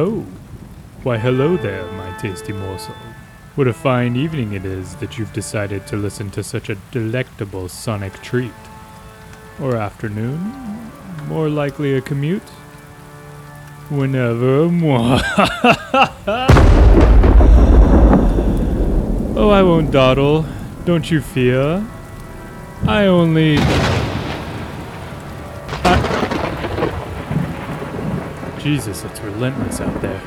Oh, why hello there, my tasty morsel. What a fine evening it is that you've decided to listen to such a delectable sonic treat. Or afternoon, more likely a commute. Whenever moi. oh, I won't dawdle. Don't you fear. I only. Jesus, it's relentless out there.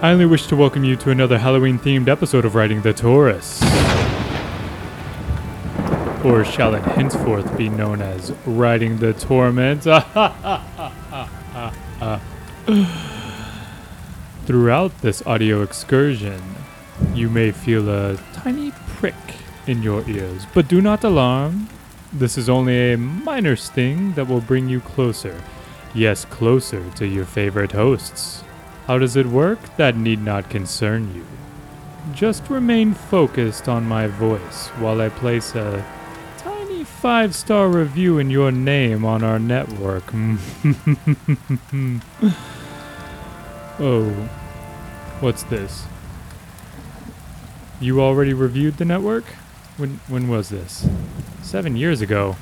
I only wish to welcome you to another Halloween themed episode of Riding the Taurus. Or shall it henceforth be known as Riding the Torment? Throughout this audio excursion, you may feel a tiny prick in your ears, but do not alarm. This is only a minor sting that will bring you closer, yes, closer to your favorite hosts. How does it work? That need not concern you. Just remain focused on my voice while I place a tiny five star review in your name on our network. oh, what's this? You already reviewed the network? When when was this? Seven years ago.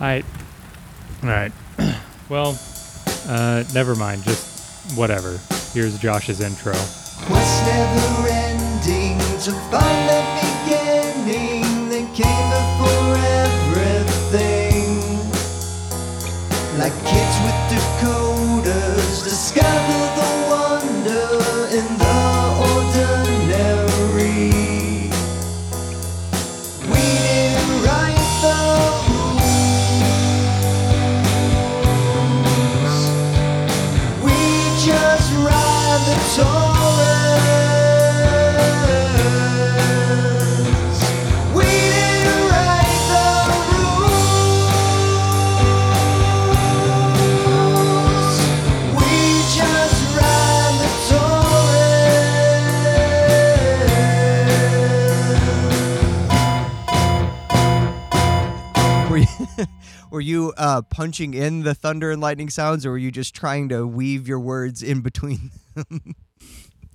I. Alright. well, uh, never mind. Just whatever. Here's Josh's intro. Were you uh, punching in the thunder and lightning sounds, or were you just trying to weave your words in between? Them?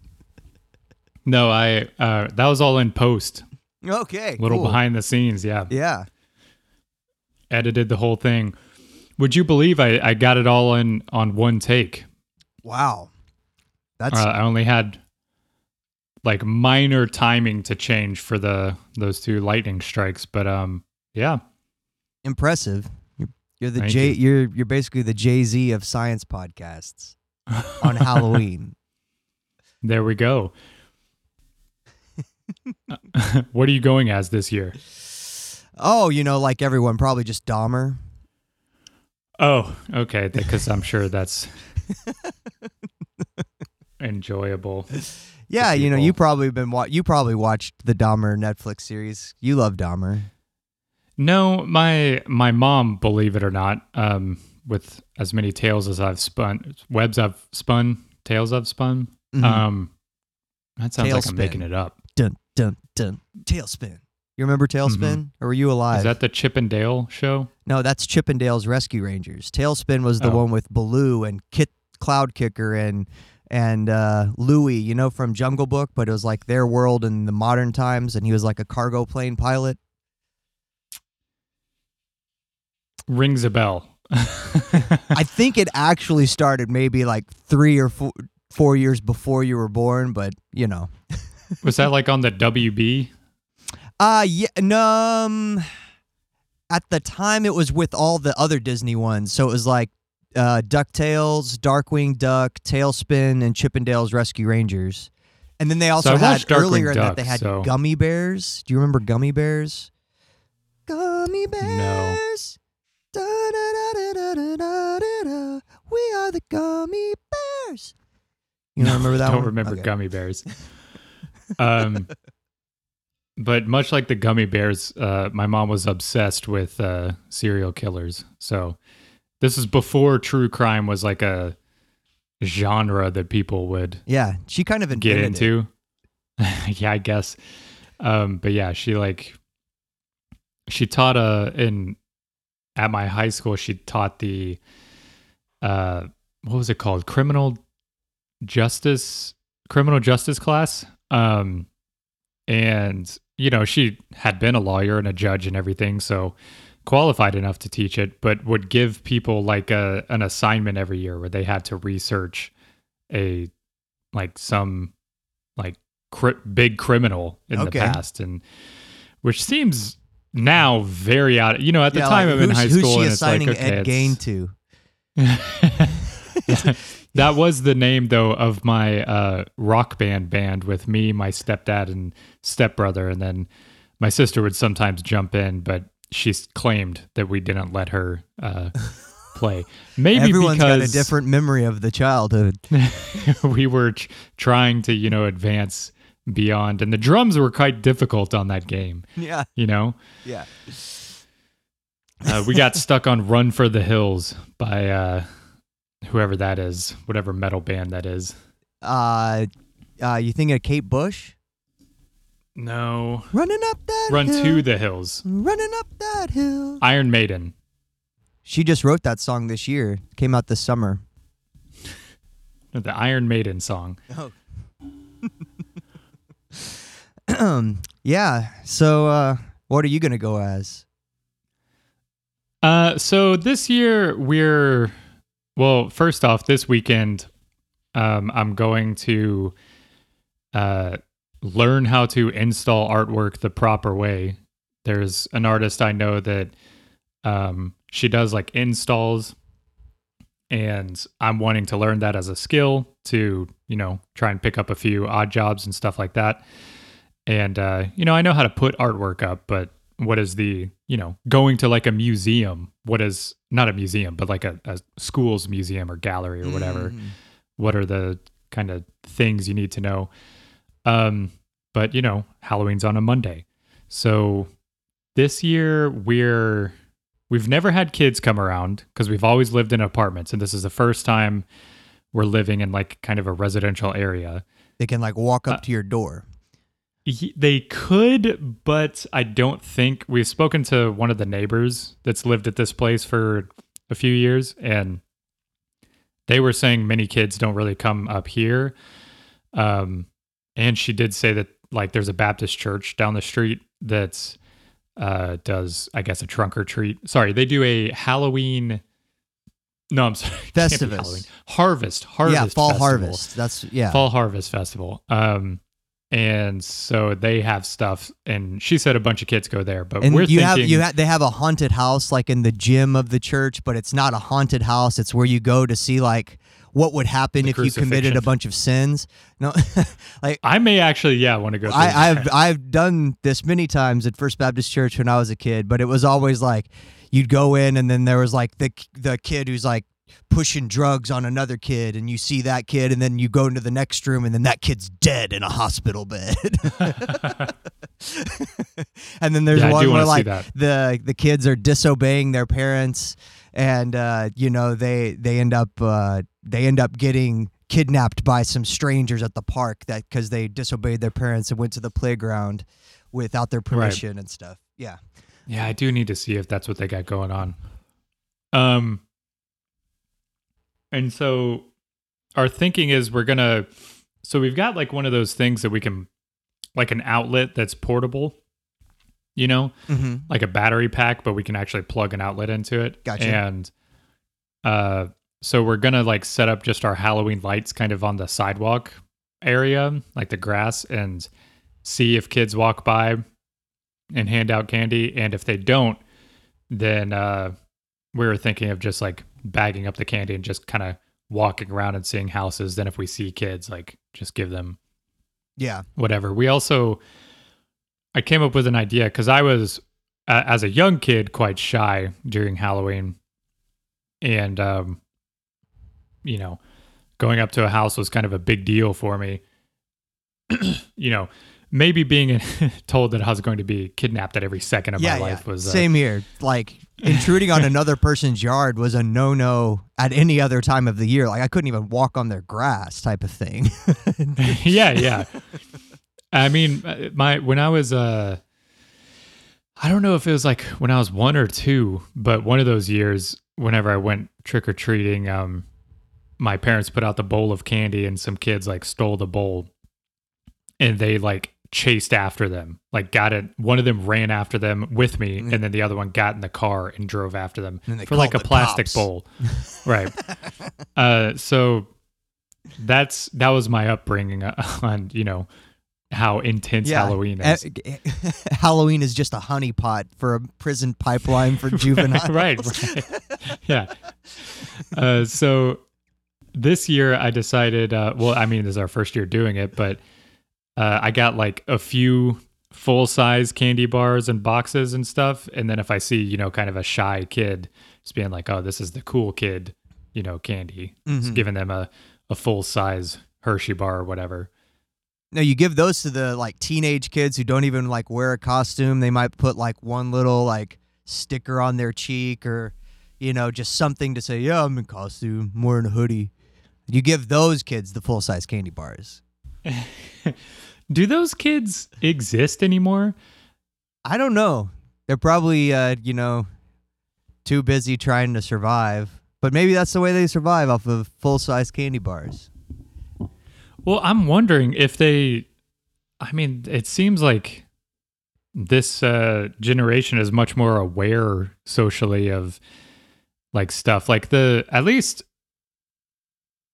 no, I. Uh, that was all in post. okay, a Little cool. behind the scenes. Yeah. Yeah. Edited the whole thing. Would you believe I, I got it all in on one take? Wow. That's Uh, I only had like minor timing to change for the those two lightning strikes, but um, yeah. impressive. You're, you're the Thank J. you. Are you're basically the Jay Z of science podcasts on Halloween. There we go. what are you going as this year? Oh, you know, like everyone, probably just Dahmer. Oh, okay. Because I'm sure that's enjoyable. Yeah, you know, you probably been wa- you probably watched the Dahmer Netflix series. You love Dahmer. No, my my mom, believe it or not, um, with as many tales as I've spun, webs I've spun, tales I've spun. Mhm. Um, that sounds like I'm making it up. dun dun dun. Tailspin. You remember Tailspin? Or were you alive? Is that the Chip and Dale show? no, that's Chippendale's Rescue Rangers. Tailspin was the Oh. one with Baloo and Kit Cloud Kicker and and uh, Louie, you know, from Jungle Book, but it was like their world in the modern times, and he was like a cargo plane pilot. Rings a bell. I think it actually started maybe like three or four, four years before you were born, but you know. Was that like on the WB? Uh yeah, no, um, at the time it was with all the other Disney ones. So it was like uh DuckTales, Darkwing Duck, Tailspin, and Chippendale's Rescue Rangers. And then they also I had earlier in that they had so- gummy bears. Do you remember gummy bears? Gummy bears. Da, da, da, da. We are the gummy bears. You don't remember that I Don't one? remember Okay. gummy bears. um, but much like the gummy bears, uh, my mom was obsessed with uh, serial killers. So this is before true crime was like a genre that people would Yeah, she kind of get into. yeah, I guess. Um, but yeah, she like she taught a in at my high school. She taught the uh what was it called? Criminal justice criminal justice class. Um and you know, she had been a lawyer and a judge and everything, so qualified enough to teach it, but would give people like a an assignment every year where they had to research a like some like cri- big criminal in Okay. the past and which seems now very out you know at the Yeah, time like, I'm in high school and it's like okay Ed Gein to? that was the name though of my uh, rock band band with me, my stepdad, and stepbrother, and then my sister would sometimes jump in, but she claimed that we didn't let her uh, play. Maybe Everyone's got a different memory of the childhood. we were tr- trying to, you know, advance beyond, and the drums were quite difficult on that game. Yeah, You know, yeah. uh, we got stuck on "Run for the Hills" by uh, whoever that is, whatever metal band that is. Uh, uh, you thinking of Kate Bush? No, Running up that Run hill, to the Hills. running up that hill. Iron Maiden. She just wrote that song this year. Came out this summer. The Iron Maiden song. yeah. So, uh, what are you gonna go as? Uh, so this year we're well. First off, this weekend, um, I'm going to uh, learn how to install artwork the proper way. There's an artist I know that um, she does like installs, and I'm wanting to learn that as a skill to you know try and pick up a few odd jobs and stuff like that. And uh, you know, I know how to put artwork up, but what is the you know going to like a museum? What is not a museum, but like a, a school's museum or gallery or whatever? Mm. What are the kind of things you need to know? Um, but you know, Halloween's on a Monday, so this year we're we've never had kids come around because we've always lived in apartments, and this is the first time we're living in like kind of a residential area. They can like walk up Uh, to your door. They could, but I don't think we've spoken to one of the neighbors that's lived at this place for a few years, and they were saying many kids don't really come up here. Um, and she did say that like there's a Baptist church down the street that's uh does I guess a trunk or treat. Sorry, they do a Halloween. No, I'm sorry, it can't be Festivus. Halloween. Harvest, harvest, yeah, fall festival harvest. That's yeah. fall harvest festival um and so they have stuff and she said a bunch of kids go there but and we're you thinking have you have they have a haunted house like in the gym of the church, but it's not a haunted house. It's where you go to see like what would happen if you committed a bunch of sins. No, like i may actually yeah want to go through I, i've I've done this many times at First Baptist Church when I was a kid, but it was always like you'd go in and then there was like the the kid who's like pushing drugs on another kid and you see that kid and then you go into the next room and then that kid's dead in a hospital bed. and then there's Yeah, one where like the the kids are disobeying their parents and uh, you know they they end up uh, they end up getting kidnapped by some strangers at the park that because they disobeyed their parents and went to the playground without their permission and stuff. Yeah. yeah i do need to see if that's what they got going on um and so our thinking is we're gonna so we've got like one of those things that we can like an outlet that's portable you know Mm-hmm. like a battery pack, but we can actually plug an outlet into it. Gotcha. And uh, so we're gonna like set up just our Halloween lights kind of on the sidewalk area, like the grass, and see if kids walk by and hand out candy. And if they don't, then uh, we were thinking of just like bagging up the candy and just kind of walking around and seeing houses. Then if we see kids, like just give them Yeah. whatever. We also, I came up with an idea because I was, uh, as a young kid, quite shy during Halloween, and um, you know, going up to a house was kind of a big deal for me. you know, maybe being told that I was going to be kidnapped at every second of yeah, my life yeah. was uh, Same here. Like intruding on another person's yard was a no no at any other time of the year. Like I couldn't even walk on their grass type of thing. yeah, yeah. I mean, uh, my when I was uh I don't know if it was like when I was 1 or 2, but one of those years whenever I went trick or treating um my parents put out the bowl of candy and some kids like stole the bowl and they like chased after them. Like got it one of them ran after them with me and then the other one got in the car and drove after them for like a plastic cops. bowl. right. Uh so that's that was my upbringing on, you know, how intense Halloween is. Eh, Halloween is just a honeypot for a prison pipeline for juveniles. right, right. yeah. Uh, so this year I decided, uh, well, I mean, this is our first year doing it, but uh, I got like a few full size candy bars and boxes and stuff. And then if I see, you know, kind of a shy kid, just being like, oh, this is the cool kid, you know, candy, just Mhm. giving them a, a full size Hershey bar or whatever. No, you give those to the like teenage kids who don't even like wear a costume. They might put like one little like sticker on their cheek or you know just something to say, "Yeah, I'm in costume, I'm wearing a hoodie." You give those kids the full size candy bars. Do those kids exist anymore? I don't know. They're probably uh, you know too busy trying to survive. But maybe that's the way they survive off of full size candy bars. Well, I'm wondering if they. I mean, it seems like this uh, generation is much more aware socially of like stuff. Like the at least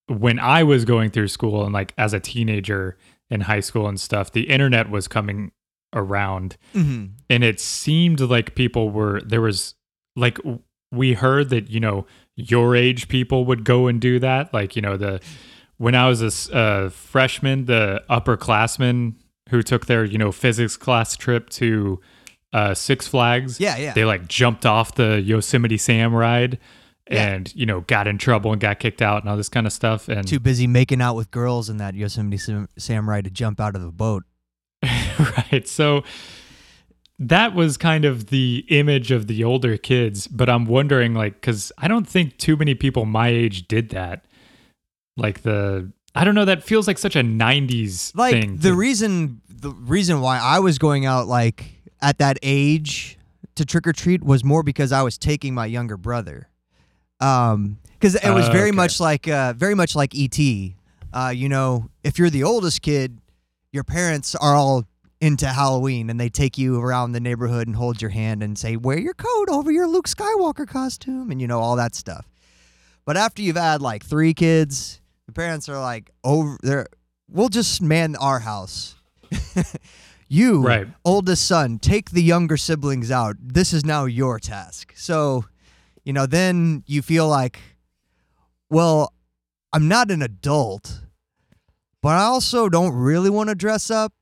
when I was going through school and like as a teenager in high school and stuff, the internet was coming around, Mm-hmm. and it seemed like people were there was like we heard that you know your age people would go and do that like you know the when i was a uh, freshman the upperclassmen who took their you know physics class trip to uh, six flags Yeah, yeah. they like jumped off the yosemite sam ride Yeah. and you know got in trouble and got kicked out and all this kind of stuff and Too busy making out with girls in that Yosemite Sam- Samurai to jump out of the boat. right. So that was kind of the image of the older kids, but I'm wondering like cuz I don't think too many people my age did that. Like the I don't know that feels like such a 90s like thing. the to- reason the reason why I was going out like at that age to trick or treat was more because I was taking my younger brother. Um cuz it was Oh, very okay. much like uh very much like ET. Uh you know, if you're the oldest kid, your parents are all into Halloween and they take you around the neighborhood and hold your hand and say, "Wear your coat over your Luke Skywalker costume" and you know all that stuff. But after you've had like 3 kids, the parents are like, "Over there we'll just man our house." you, Right. oldest son, take the younger siblings out. This is now your task. So, you know, then you feel like, well, I'm not an adult, but I also don't really want to dress up.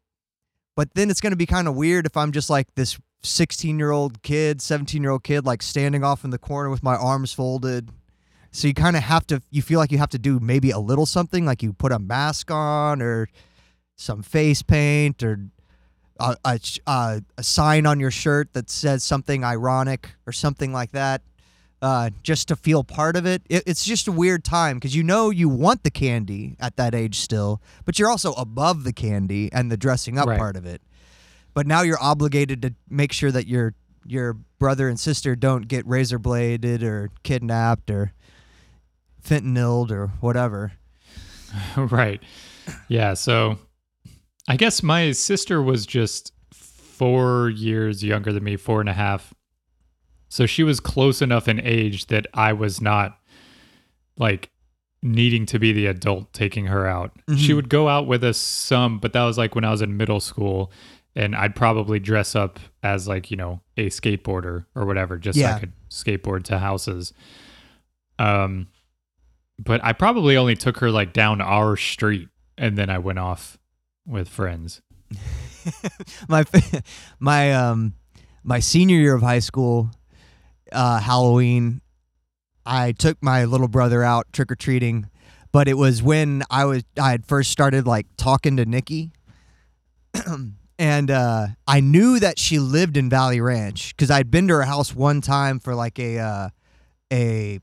But then it's going to be kind of weird if I'm just like this 16 year old kid, 17 year old kid, like standing off in the corner with my arms folded. So you kind of have to, you feel like you have to do maybe a little something, like you put a mask on or some face paint or a, a, a, uh, a sign on your shirt that says something ironic or something like that, uh, just to feel part of it. it it's just a weird time because you know you want the candy at that age still, but you're also above the candy and the dressing up Right. part of it. But now you're obligated to make sure that your your brother and sister don't get razor bladed or kidnapped or fentanyled or whatever. right. Yeah, so I guess my sister was just 4 years younger than me, four and a half. So she was close enough in age that I was not like needing to be the adult taking her out. She Mhm. would go out with us some, but that was like when I was in middle school and I'd probably dress up as like, you know, a skateboarder or whatever just so I could skateboard to houses. Um but I probably only took her like down our street and then I went off with friends. my my um my senior year of high school uh halloween i took my little brother out trick-or-treating but it was when i was i had first started like talking to nikki. And uh i knew that she lived in valley ranch because i'd been to her house one time for like a uh a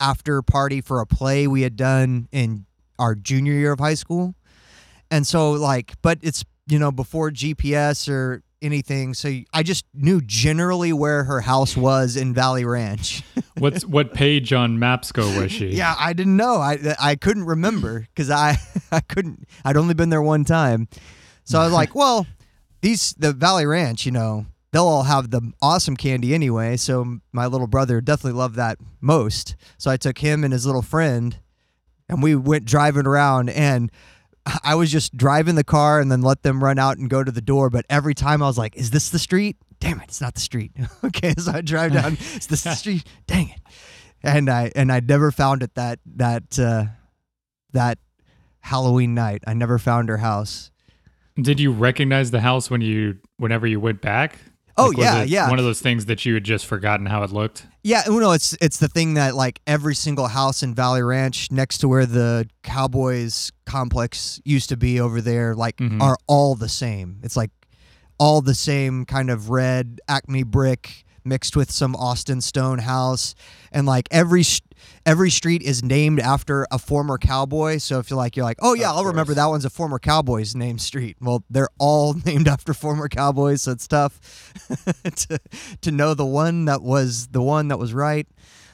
after party for a play we had done in our junior year of high school. And so like but it's you know before gps or anything. So I just knew generally where her house was in Valley Ranch. What's what page on Mapsco was she? yeah, I didn't know. I I couldn't remember because I I couldn't. I'd only been there one time, so I was like, well, these the Valley Ranch, you know, they'll all have the awesome candy anyway. So my little brother definitely loved that most. So I took him and his little friend, and we went driving around and. I was just driving the car and then let them run out and go to the door. But every time I was like, "Is this the street? Damn it, it's not the street." okay, so I drive down. Is this the street? Dang it! And I and I never found it that that uh, that Halloween night. I never found her house. Did you recognize the house when you whenever you went back? Oh, Like, yeah, yeah. One of those things that you had just forgotten how it looked. Yeah, you know, it's it's the thing that like every single house in Valley Ranch next to where the Cowboys complex used to be over there, like Mhm. are all the same. It's like all the same kind of red Acme brick mixed with some Austin stone house, and like every sh- every street is named after a former cowboy. So if you're like you're like, oh yeah, Of I'll remember that one's a former cowboy's named street. Well, they're all named after former cowboys, so it's tough to to know the one that was the one that was right.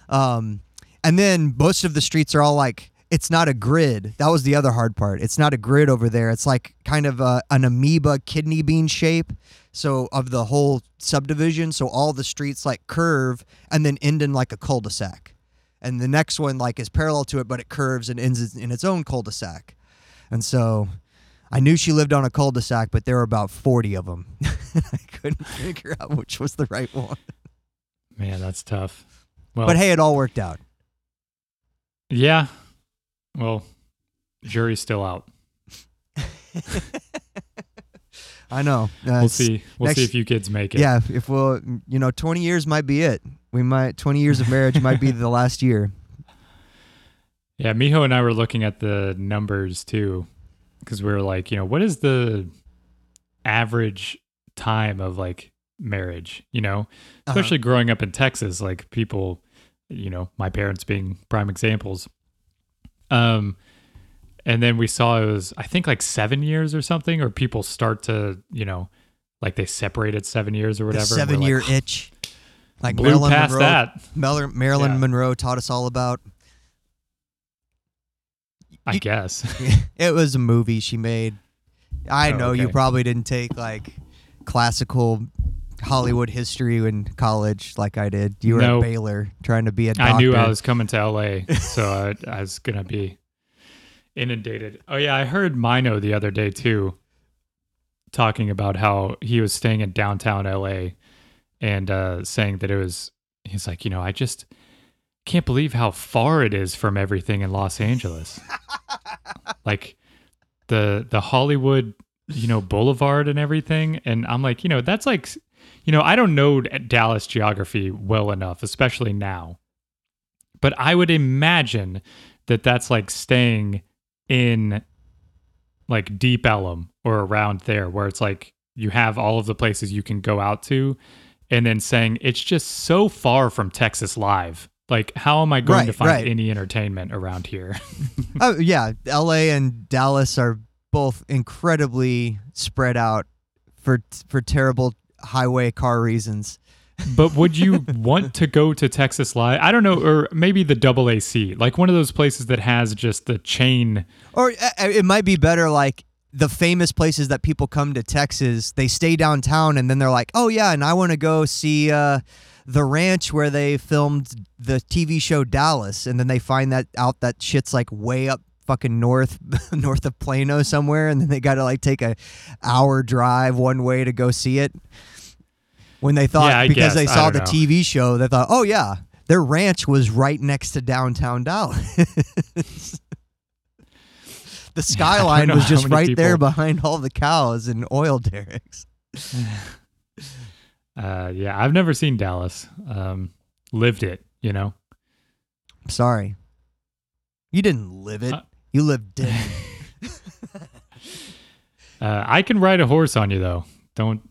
Um, and then most of the streets are all like it's not a grid. That was the other hard part. It's not a grid over there. It's like kind of a, an amoeba kidney bean shape. So of the whole subdivision, so all the streets like curve and then end in like a cul-de-sac. And the next one like is parallel to it, but it curves and ends in its own cul-de-sac. And so I knew she lived on a cul-de-sac, but there were about 40 of them. I couldn't figure out which was the right one. Man, that's tough. Well, But hey, it all worked out. yeah. Well, jury's still out. I know. Uh, We'll see. We'll see if you kids make it. Yeah, if we'll, you know, 20 years might be it. We might, 20 years of marriage might be the last year. Yeah, Miho and I were looking at the numbers too, because we were like, you know, what is the average time of like marriage? You know, Uh-huh. especially growing up in Texas, like people, you know, my parents being prime examples. Um, and then we saw it was, I think, like seven years or something, or people start to, you know, like they separated seven years or whatever. and we're seven like, year itch. Like blew Marilyn past Monroe, that. Mel- Marilyn Yeah. Monroe taught us all about. I You- guess. it was a movie she made. I Oh, know you probably didn't take like classical Hollywood history in college like I did. You were No. at Baylor trying to be a doctor. I knew I was coming to LA, so I, I was gonna be inundated. Oh yeah, I heard Mino the other day too, talking about how he was staying in downtown LA, and uh, saying that it was. He's like, you know, I just can't believe how far it is from everything in Los Angeles. like the the Hollywood, you know, Boulevard and everything, and I'm like, you know, that's like you know, I don't know Dallas geography well enough, especially now. But I would imagine that that's like staying in like Deep Ellum or around there, where it's like you have all of the places you can go out to, and then saying it's just so far from Texas Live. Like, how am I going to find right. any entertainment around here? Oh yeah, L.A. and Dallas are both incredibly spread out for for terrible highway car reasons. but would you want to go to Texas Live? I don't know, or maybe the double AC, like one of those places that has just the chain. Or uh, it might be better like the famous places that people come to Texas, they stay downtown and then they're like, "Oh yeah, and I want to go see uh, the ranch where they filmed the TV show Dallas." And then they find that out that shit's like way up fucking north north of Plano somewhere and then they got to like take a hour drive one way to go see it. When they thought Yeah, because they guess. I saw the know. TV show, they thought, "Oh yeah, their ranch was right next to downtown Dallas." the skyline was just right there behind all the cows and oil derricks. Uh, yeah, I've never seen Dallas. Um, lived it, you know. I'm sorry. You didn't live it. Uh, you lived it. Uh, I can ride a horse on you though. Don't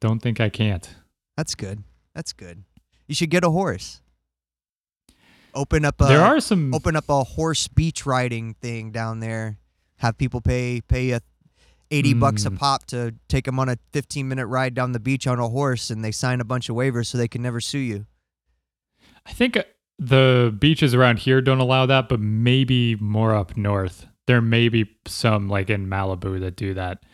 don't think I can't. That's good. That's good. You should get a horse. Open up a there are some. open up a horse beach riding thing down there. Have people pay pay a 80 bucks a Mm. pop to take them on a 15 minute ride down the beach on a horse and they sign a bunch of waivers so they can never sue you. I think uh, the beaches around here don't allow that, but maybe more up north. There may be some like in Malibu that do that,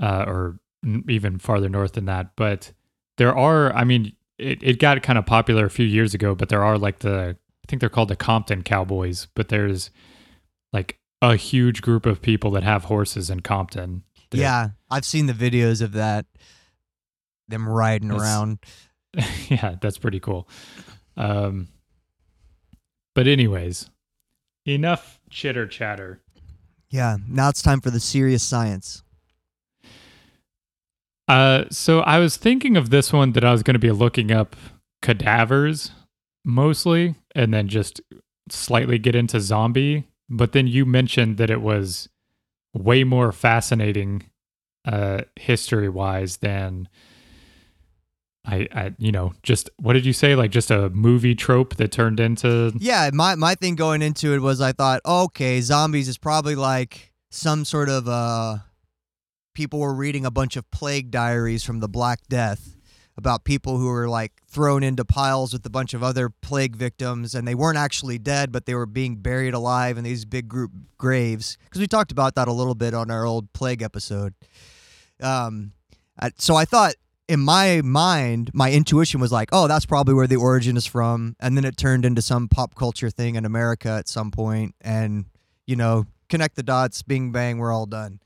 uh, or n- even farther north than that. But there are, I mean, it, it got kind of popular a few years ago, but there are like the, I think they're called the Compton Cowboys, but there's like a huge group of people that have horses in Compton. that- Yeah, I've seen the videos of that. Them riding around. yeah, that's pretty cool. Um, but anyways, enough chitter chatter. Yeah, now it's time for the serious science. Uh, so I was thinking of this one that I was going to be looking up cadavers mostly, and then just slightly get into zombie. But then you mentioned that it was way more fascinating, uh, history wise than. I, I, you know, just what did you say? Like just a movie trope that turned into Yeah, my my thing going into it was I thought, okay, zombies is probably like some sort of uh people were reading a bunch of plague diaries from the Black Death about people who were like thrown into piles with a bunch of other plague victims and they weren't actually dead but they were being buried alive in these big group graves because we talked about that a little bit on our old plague episode. Um so I thought in my mind, my intuition was like, oh, that's probably where the origin is from. And then it turned into some pop culture thing in America at some point, And, you know, connect the dots, bing bang, we're all done.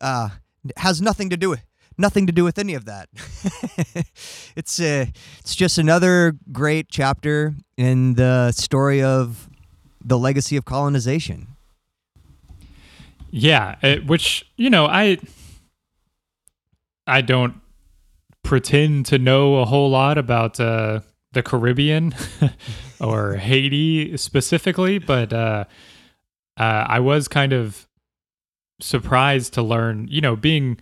Uh, has nothing to do with. Nothing to do with any of that. it's uh, it's just another great chapter in the story of the legacy of colonization. Yeah, it, which you know, I I don't pretend to know a whole lot about uh, the Caribbean or Haiti specifically, but uh, uh, I was kind of surprised to learn, you know, being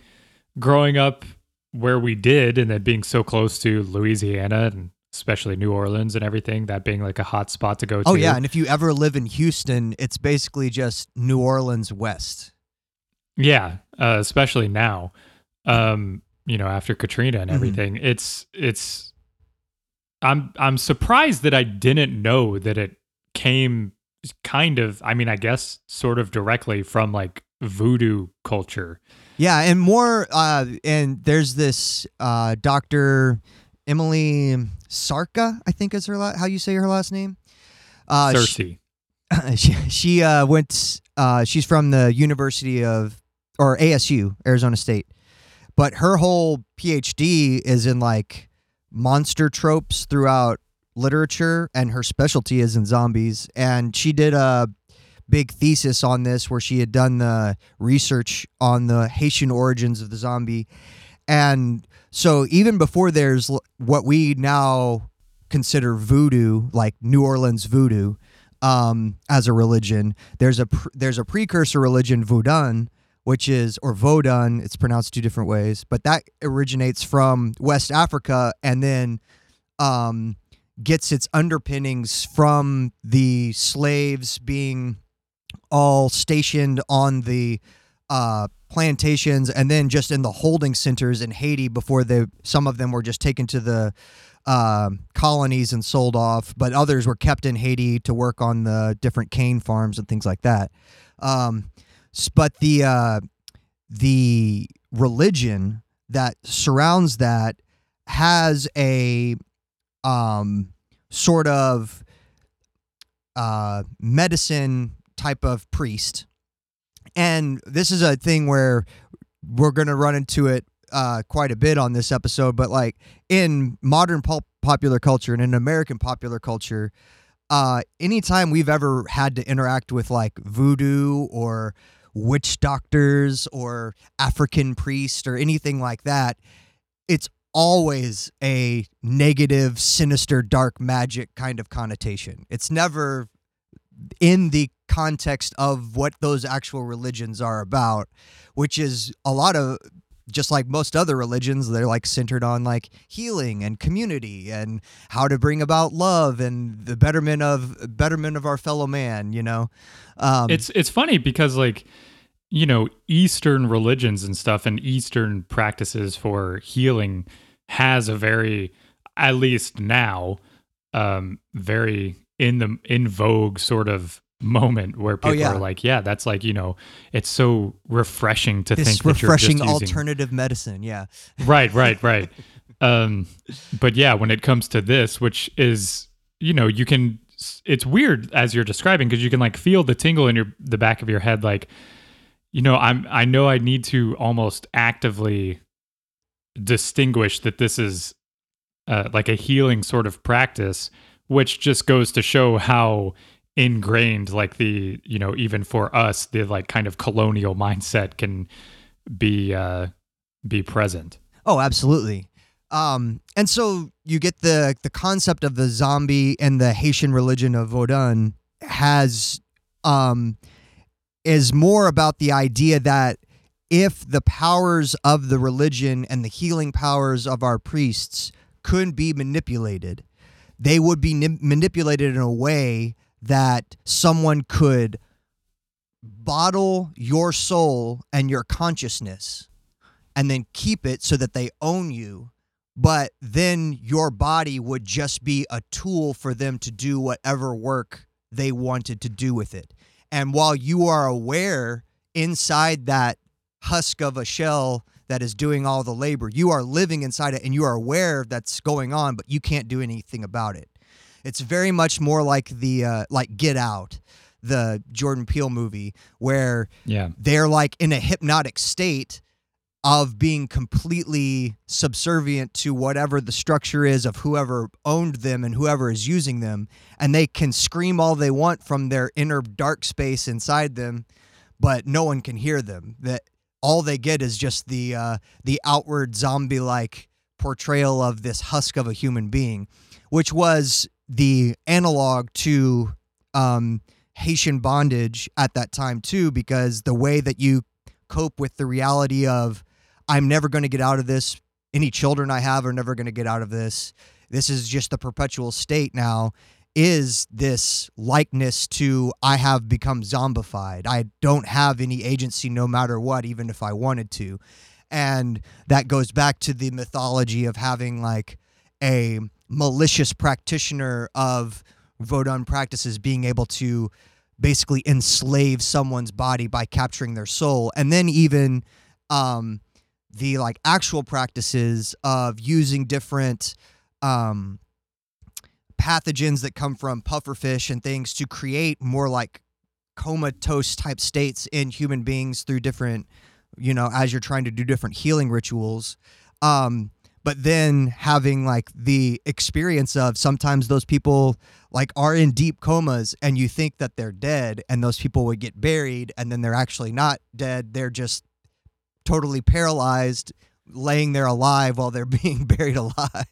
growing up where we did, and then being so close to Louisiana and especially New Orleans and everything, that being like a hot spot to go to. Oh yeah, and if you ever live in Houston, it's basically just New Orleans West. Yeah, uh, especially now, um, you know, after Katrina and Mhm. everything. It's it's. I'm I'm surprised that I didn't know that it came kind of. I mean, I guess sort of directly from like voodoo culture. Yeah, and more. Uh, and there's this uh, Doctor Emily Zarka, I think is her la- how you say her last name. Uh, Cersei. she she, she uh, went. Uh, she's from the University of or ASU, Arizona State, but her whole PhD is in like monster tropes throughout literature, and her specialty is in zombies. And she did a big thesis on this where she had done the research on the Haitian origins of the zombie. And so even before there's what we now consider voodoo, like New Orleans voodoo, um, as a religion, there's a pr- there's a precursor religion, Vodun, which is or Vodun, it's pronounced two different ways, but that originates from West Africa and then um, gets its underpinnings from the slaves being all stationed on the uh, plantations and then just in the holding centers in Haiti before they some of them were just taken to the um colonies and sold off, but others were kept in Haiti to work on the different cane farms and things like that. Um, but the uh, the religion that surrounds that has a um, sort of uh, medicine type of priest. And this is a thing where we're going to run into it uh, quite a bit on this episode, but like in modern pop- popular culture and in American popular culture, uh, anytime we've ever had to interact with like voodoo or witch doctors or African priest or anything like that, it's always a negative, sinister, dark magic kind of connotation. It's never in the context of what those actual religions are about, which is a lot of just like most other religions, they're like centered on like healing and community and how to bring about love and the betterment of betterment of our fellow man. You know, um, it's it's funny because like you know, Eastern religions and stuff and Eastern practices for healing has a very, at least now, um, very in the in vogue sort of moment where people Oh, yeah. are like, yeah, that's like, you know, it's so refreshing to This think that you're refreshing just using alternative medicine. Yeah. right right right um but yeah when it comes to this which is you know you can it's weird as you're describing because you can like feel the tingle in your the back of your head like you know i'm i know i need to almost actively distinguish that this is uh, like a healing sort of practice which just goes to show how ingrained like the you know even for us the like kind of colonial mindset can be uh be present Oh, absolutely. Um, and so you get the the concept of the zombie and the Haitian religion of Vodun has um, is more about the idea that if the powers of the religion and the healing powers of our priests could be manipulated, they would be ni- manipulated in a way that someone could bottle your soul and your consciousness and then keep it so that they own you. But then your body would just be a tool for them to do whatever work they wanted to do with it. And while you are aware inside that husk of a shell that is doing all the labor, you are living inside it and you are aware that's going on, but you can't do anything about it. It's very much more like the uh, like Get Out, the Jordan Peele movie, where yeah. they're like in a hypnotic state of being completely subservient to whatever the structure is of whoever owned them and whoever is using them and they can scream all they want from their inner dark space inside them but no one can hear them. That all they get is just the uh, the outward zombie like portrayal of this husk of a human being which was the analog to um, Haitian bondage at that time too, because the way that you cope with the reality of I'm never going to get out of this. Any children I have are never going to get out of this. This is just the perpetual state now. Is this likeness to I have become zombified? I don't have any agency no matter what, even if I wanted to. And that goes back to the mythology of having like a malicious practitioner of Vodun practices being able to basically enslave someone's body by capturing their soul. And then even um, the like actual practices of using different um, pathogens that come from pufferfish and things to create more like comatose type states in human beings through different, you know, as you're trying to do different healing rituals. Um, but then having like the experience of sometimes those people like are in deep comas and you think that they're dead and those people would get buried and then they're actually not dead. They're just totally paralyzed laying there alive while they're being buried alive.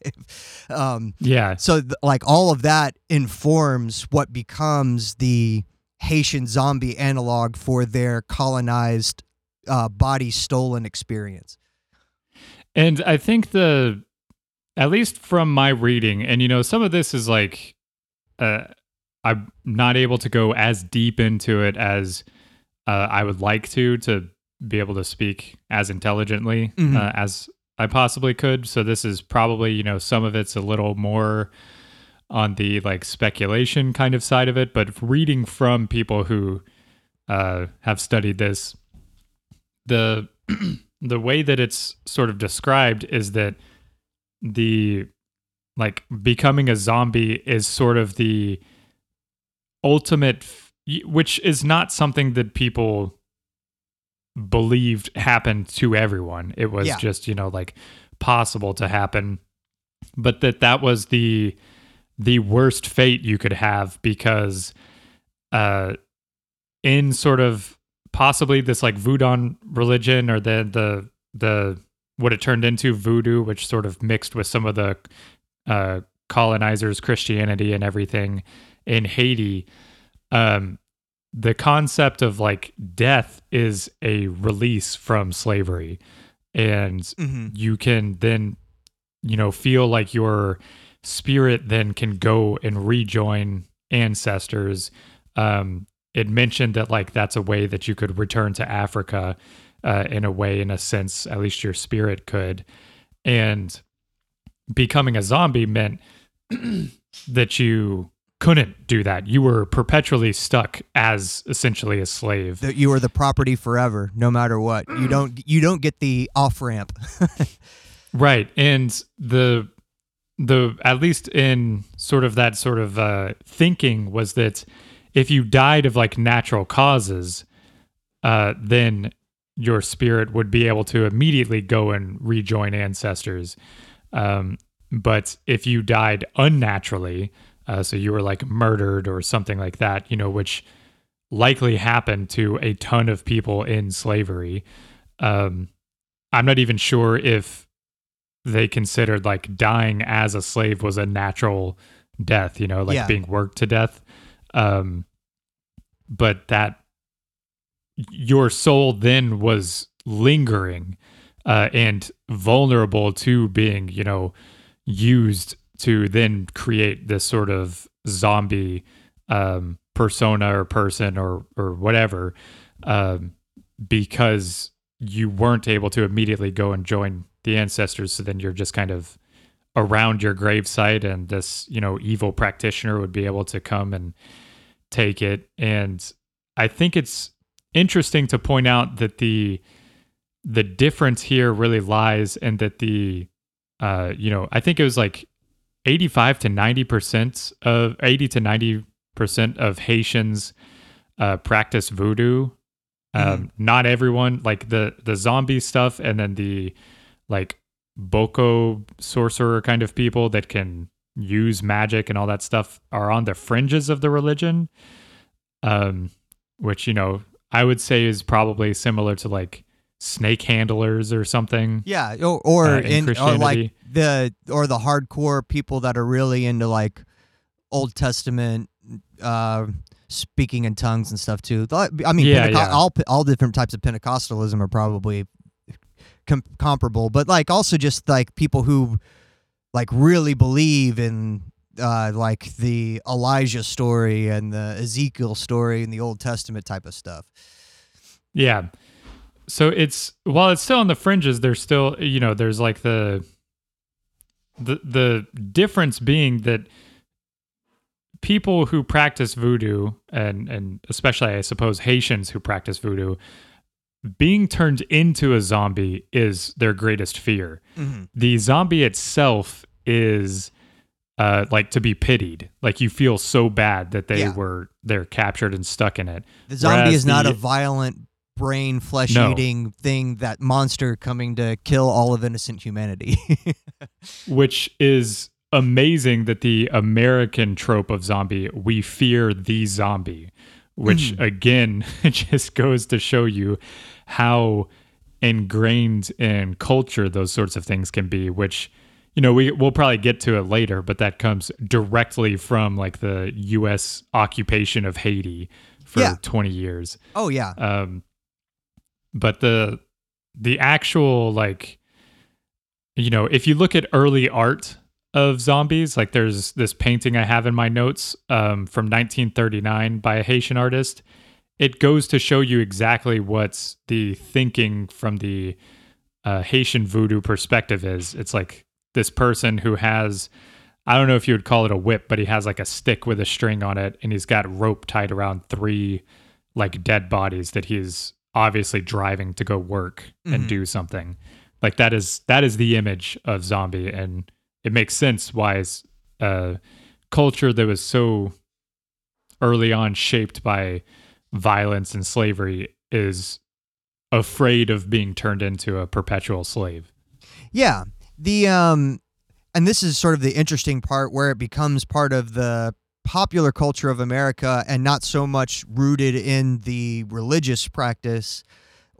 Um, yeah. so th- like all of that informs what becomes the haitian zombie analog for their colonized uh, body stolen experience And I think the, at least from my reading, and you know, some of this is like, uh, I'm not able to go as deep into it as uh, I would like to to be able to speak as intelligently Mhm. uh, as I possibly could. So this is probably you know some of it's a little more on the like speculation kind of side of it, but reading from people who uh, have studied this, the the way that it's sort of described is that the like becoming a zombie is sort of the ultimate f- which is not something that people believed happened to everyone it was Yeah. just you know like possible to happen but that that was the the worst fate you could have because uh in sort of possibly this like voodoo religion or the the the what it turned into voodoo which sort of mixed with some of the uh colonizers christianity and everything in haiti. Um the concept of like death is a release from slavery. And mm-hmm. you can then you know feel like your spirit then can go and rejoin ancestors. Um it mentioned that like that's a way that you could return to Africa uh, in a way, in a sense, at least your spirit could. And becoming a zombie meant that you couldn't do that. You were perpetually stuck as essentially a slave. That you are the property forever, no matter what. You don't you don't get the off ramp. Right. And the the at least in sort of that sort of uh thinking was that if you died of like natural causes, uh then your spirit would be able to immediately go and rejoin ancestors. Um but if you died unnaturally, uh, so you were like murdered or something like that, you know, which likely happened to a ton of people in slavery. Um, I'm not even sure if they considered like dying as a slave was a natural death, you know, like Yeah. being worked to death. Um, but that your soul then was lingering uh, and vulnerable to being, you know, used to then create this sort of zombie um, persona or person or or whatever, um, because you weren't able to immediately go and join the ancestors. So then you're just kind of around your gravesite, and this you know evil practitioner would be able to come and take it. And I think it's interesting to point out that the the difference here really lies in that the uh you know i think it was like 85 to 90 percent of 80 to 90 percent of haitians uh practice voodoo um not everyone like the the zombie stuff and then the like bokor sorcerer kind of people that can use magic and all that stuff are on the fringes of the religion um which you know i would say is probably similar to like snake handlers or something Yeah, or, or Uh, in in or Christianity. like the or the hardcore people that are really into like Old Testament uh speaking in tongues and stuff too. I mean, Yeah, Penteco- yeah. all all different types of Pentecostalism are probably com- comparable, but like also just like people who like really believe in uh like the Elijah story and the Ezekiel story and the Old Testament type of stuff. Yeah. So it's while it's still on the fringes, there's still you know there's like the the the difference being that people who practice voodoo and and especially I suppose Haitians who practice voodoo being turned into a zombie is their greatest fear. The zombie itself is uh like to be pitied. Like you feel so bad that they Yeah. were they're captured and stuck in it. The zombie Whereas is not the- a violent brain flesh eating thing that monster coming to kill all of innocent humanity. which is amazing that the American trope of zombie, we fear the zombie, which again just goes to show you how ingrained in culture those sorts of things can be, which you know, we we'll probably get to it later, but that comes directly from like the US occupation of Haiti for Yeah. 20 years. oh yeah. Um, but the the actual like, you know, if you look at early art of zombies, like there's this painting I have in my notes um, from 1939 by a Haitian artist. It goes to show you exactly what the thinking from the uh, Haitian voodoo perspective is. It's like this person who has. I don't know if you would call it a whip, but he has like a stick with a string on it, and he's got rope tied around three like dead bodies that he's obviously driving to go work and Mhm. do something. Like that is that is the image of zombie, and it makes sense why it's a culture that was so early on shaped by violence and slavery is afraid of being turned into a perpetual slave. Yeah. The um and this is sort of the interesting part where it becomes part of the popular culture of America and not so much rooted in the religious practice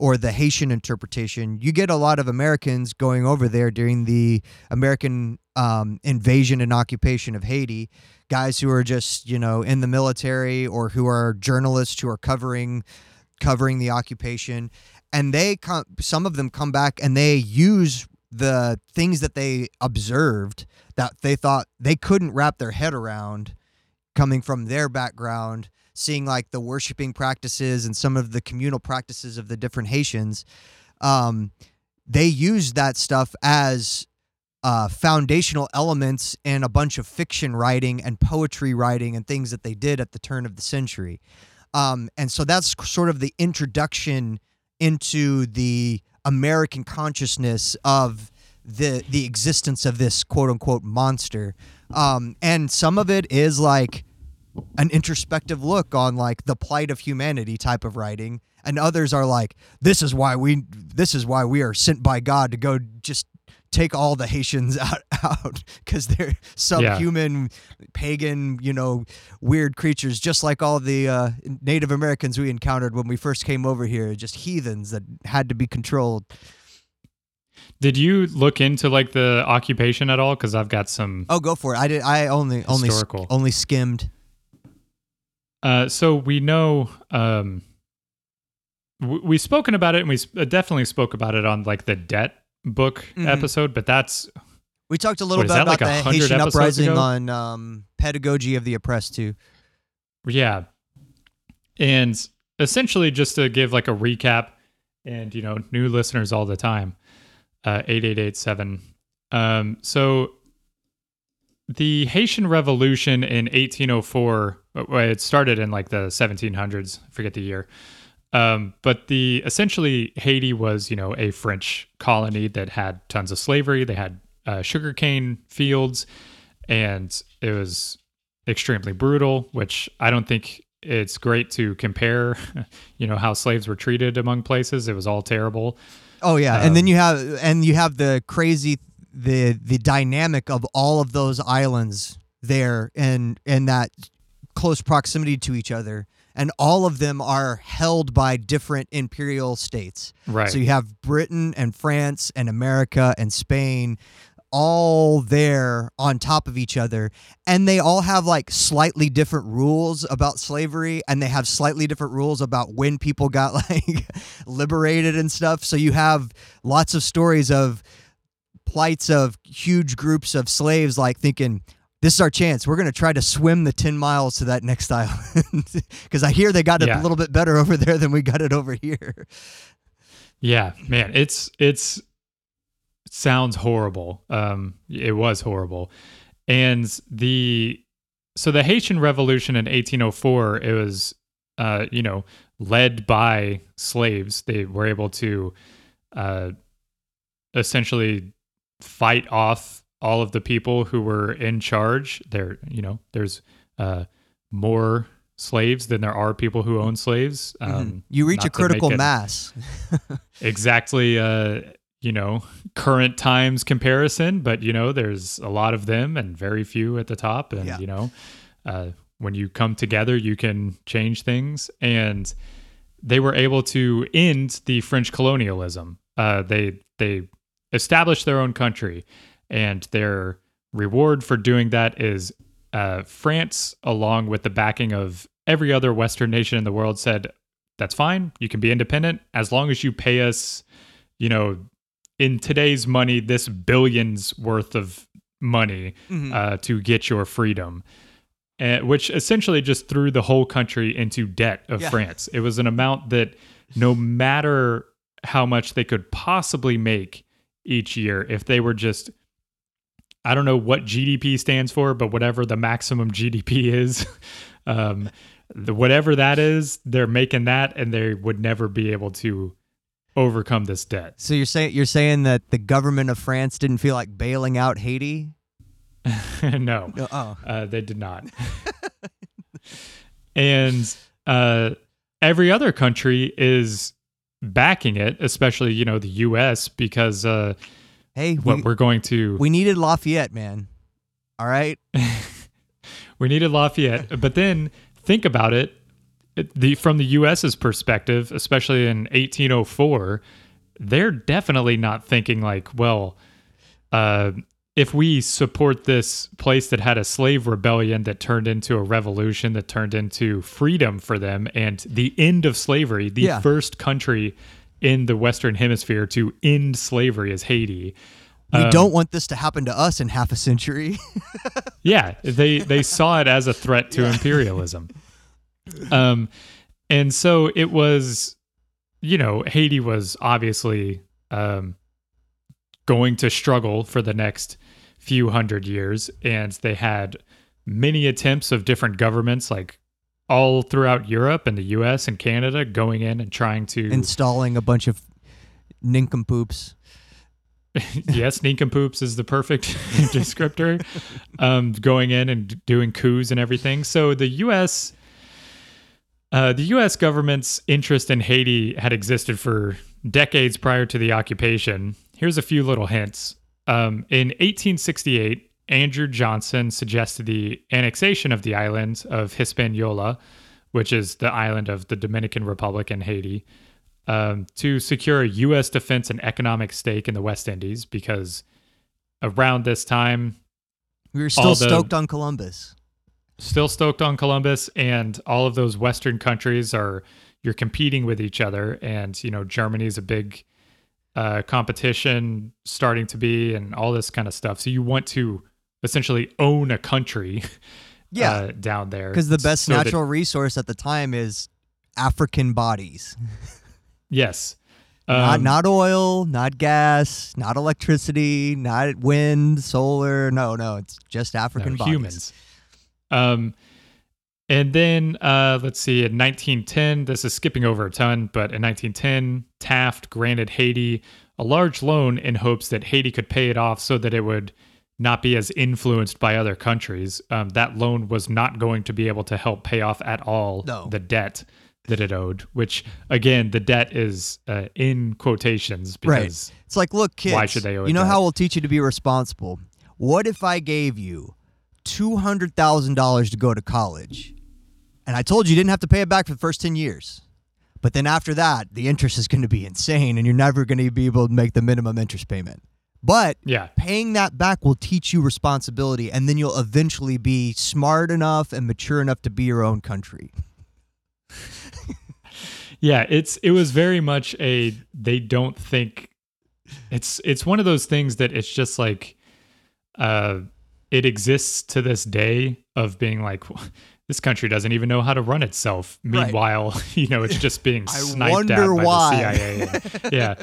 or the Haitian interpretation. You get a lot of Americans going over there during the American um, invasion and occupation of Haiti, guys who are just, you know, in the military or who are journalists who are covering covering the occupation and they come some of them come back and they use the things that they observed that they thought they couldn't wrap their head around coming from their background seeing like the worshiping practices and some of the communal practices of the different Haitians, um, they used that stuff as uh, foundational elements in a bunch of fiction writing and poetry writing and things that they did at the turn of the century. Um, and so that's sort of the introduction into the American consciousness of the the existence of this quote unquote monster. Um, and some of it is like an introspective look on like the plight of humanity type of writing and others are like this is why we this is why we are sent by god to go just take all the haitians out out because they're subhuman pagan you know weird creatures just like all the uh, native americans we encountered when we first came over here just heathens that had to be controlled Did you look into like the occupation at all? Because I've got some. oh go for it i did i only only Historical. only skimmed Uh, so we know um, w- we've spoken about it, and we uh, definitely spoke about it on like the debt book Mhm. episode. But that's We talked a little bit about like the Haitian uprising ago? on um, pedagogy of the oppressed too. Yeah. And essentially, just to give like a recap, and you know, new listeners all the time, uh, eight eight eight seven. Um, so the Haitian Revolution in 1804, uh, well, it started in like the 1700s. I forget the year. Um, but the essentially Haiti was, you know, a French colony that had tons of slavery. They had uh, sugarcane fields, and it was extremely brutal. Which I don't think it's great to compare. You know how slaves were treated among places. It was all terrible. Oh yeah, and then Um, you have and you have the crazy the the dynamic of all of those islands there and and that close proximity to each other and all of them are held by different imperial states. Right. So you have Britain and France and America and Spain all there on top of each other and they all have like slightly different rules about slavery and they have slightly different rules about when people got like liberated and stuff so you have lots of stories of plights of huge groups of slaves like thinking this is our chance. We're going to try to swim the 10 miles to that next island because I hear they got it Yeah. a little bit better over there than we got it over here. Yeah, man, it's it's it sounds horrible. Um, it was horrible, and the so the Haitian Revolution in 1804, it was uh, you know led by slaves. They were able to uh, essentially fight off all of the people who were in charge. There, you know, there's uh, more slaves than there are people who own slaves. Um, you reach a critical mass. exactly uh you know current times comparison but you know there's a lot of them and very few at the top and Yeah. you know uh when you come together you can change things and they were able to end the french colonialism uh they they established their own country and their reward for doing that is uh france along with the backing of every other western nation in the world said that's fine. You can be independent as long as you pay us, you know, in today's money, this billions worth of money Mhm. uh, to get your freedom. Uh, which essentially just threw the whole country into debt of Yeah. France. It was an amount that no matter how much they could possibly make each year, if they were just, I don't know what GDP stands for, but whatever the maximum GDP is, um, the, whatever that is, they're making that, and they would never be able to overcome this debt. So you're saying you're saying that the government of France didn't feel like bailing out Haiti? no, oh. uh, they did not. and uh, every other country is backing it, especially you know the U.S. because uh, Hey, what we, we're going to we needed Lafayette, man. All right. we needed Lafayette, but then think about it. The from the U.S.'s perspective, especially in 1804, they're definitely not thinking like, well, uh, if we support this place that had a slave rebellion that turned into a revolution that turned into freedom for them and the end of slavery, the Yeah. first country in the Western Hemisphere to end slavery is Haiti. We Um, don't want this to happen to us in half a century. Yeah, they they saw it as a threat to imperialism. Um, and so it was, you know, Haiti was obviously um, going to struggle for the next few hundred years, and they had many attempts of different governments, like all throughout Europe and the U.S. and Canada, going in and trying to Installing a bunch of nincompoops. yes, nincompoops is the perfect descriptor. Um, going in and doing coups and everything. So the U.S. Uh, the U.S. government's interest in Haiti had existed for decades prior to the occupation. Here's a few little hints. Um, in 1868, Andrew Johnson suggested the annexation of the island of Hispaniola, which is the island of the Dominican Republic and Haiti, um, to secure a U.S. defense and economic stake in the West Indies because around this time, We were still the- stoked on Columbus. still stoked on Columbus, and all of those Western countries are you're competing with each other, and you know Germany's a big uh, competition starting to be, and all this kind of stuff. So you want to essentially own a country, Yeah. uh, down there Because the best so that- natural resource at the time is African bodies. yes, not Um, not oil, not gas, not electricity, not wind, solar. No, no, it's just African no, bodies. humans. Um, and then uh, let's see, in 1910, this is skipping over a ton, but in 1910, Taft granted Haiti a large loan in hopes that Haiti could pay it off so that it would not be as influenced by other countries. Um, that loan was not going to be able to help pay off at all No. the debt that it owed, which again, the debt is uh, in quotations Right. because It's like, look, kids. Why should they owe You know that? how we'll teach you to be responsible. What if I gave you two hundred thousand dollars to go to college, and I told you you didn't have to pay it back for the first ten years, but then after that, the interest is going to be insane, and you're never going to be able to make the minimum interest payment. But yeah, paying that back will teach you responsibility, and then you'll eventually be smart enough and mature enough to be your own country. Yeah, it's it was very much a they don't think it's it's one of those things that it's just like uh it exists to this day of being like this country doesn't even know how to run itself. Right. Meanwhile, you know, it's just being sniped at by why. the CIA. yeah.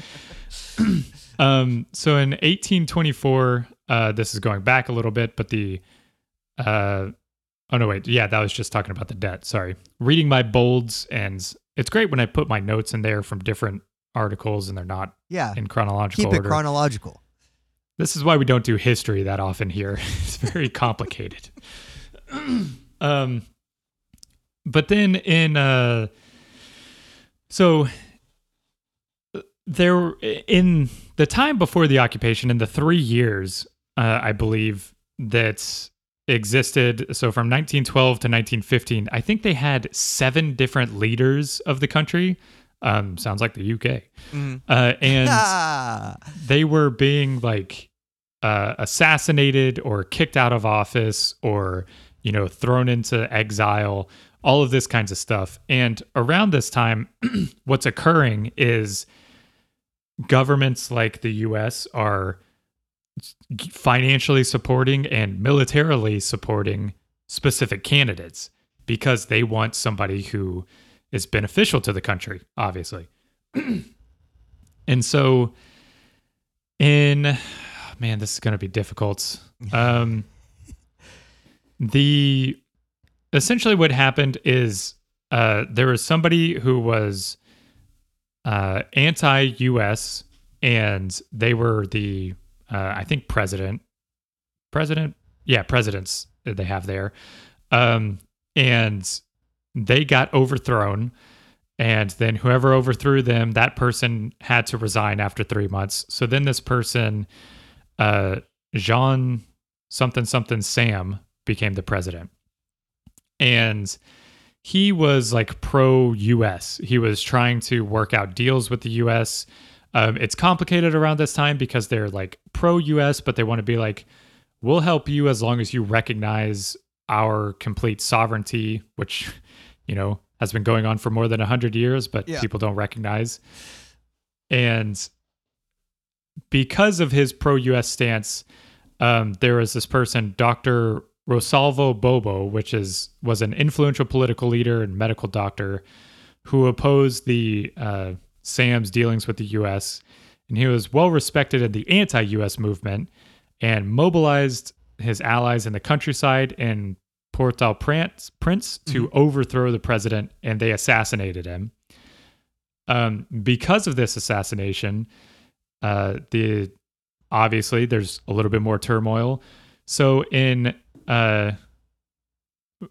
um so in 1824 uh this is going back a little bit, but the uh Oh no, wait. Yeah, that was just talking about the debt. Sorry. Reading my bolds, and it's great when I put my notes in there from different articles, and they're not Yeah, in chronological keep it order. chronological. this is why we don't do history that often here. it's very complicated. um, but then in uh, so uh, there in the time before the occupation, in the three years, uh, I believe that existed. So from 1912 to 1915, I think they had seven different leaders of the country. Um, sounds like the UK. Mhm. Uh, and Ah, they were being like uh, assassinated or kicked out of office or you know thrown into exile all of this kinds of stuff and around this time what's occurring is governments like the US are financially supporting and militarily supporting specific candidates because they want somebody who is beneficial to the country obviously. And so in man this is going to be difficult. Um the essentially what happened is uh there was somebody who was uh anti-us and they were the uh i think president president? Yeah presidents that they have there. Um and they got overthrown and then whoever overthrew them that person had to resign after three months. So then this person uh jean something something sam became the president. And he was like pro us he was trying to work out deals with the us um, it's complicated around this time because they're like pro us but they want to be like we'll help you as long as you recognize our complete sovereignty which you know has been going on for more than 100 years but Yeah. people don't recognize. And because of his pro us stance um, there was this person dr Rosalvo Bobo, which is was an influential political leader and medical doctor who opposed the uh, Sam's dealings with the U.S. and he was well respected in the anti-U.S. movement and mobilized his allies in the countryside in Port-au-Prince Prince to overthrow the president, and they assassinated him. Um, because of this assassination, uh, the obviously there's a little bit more turmoil. So in uh,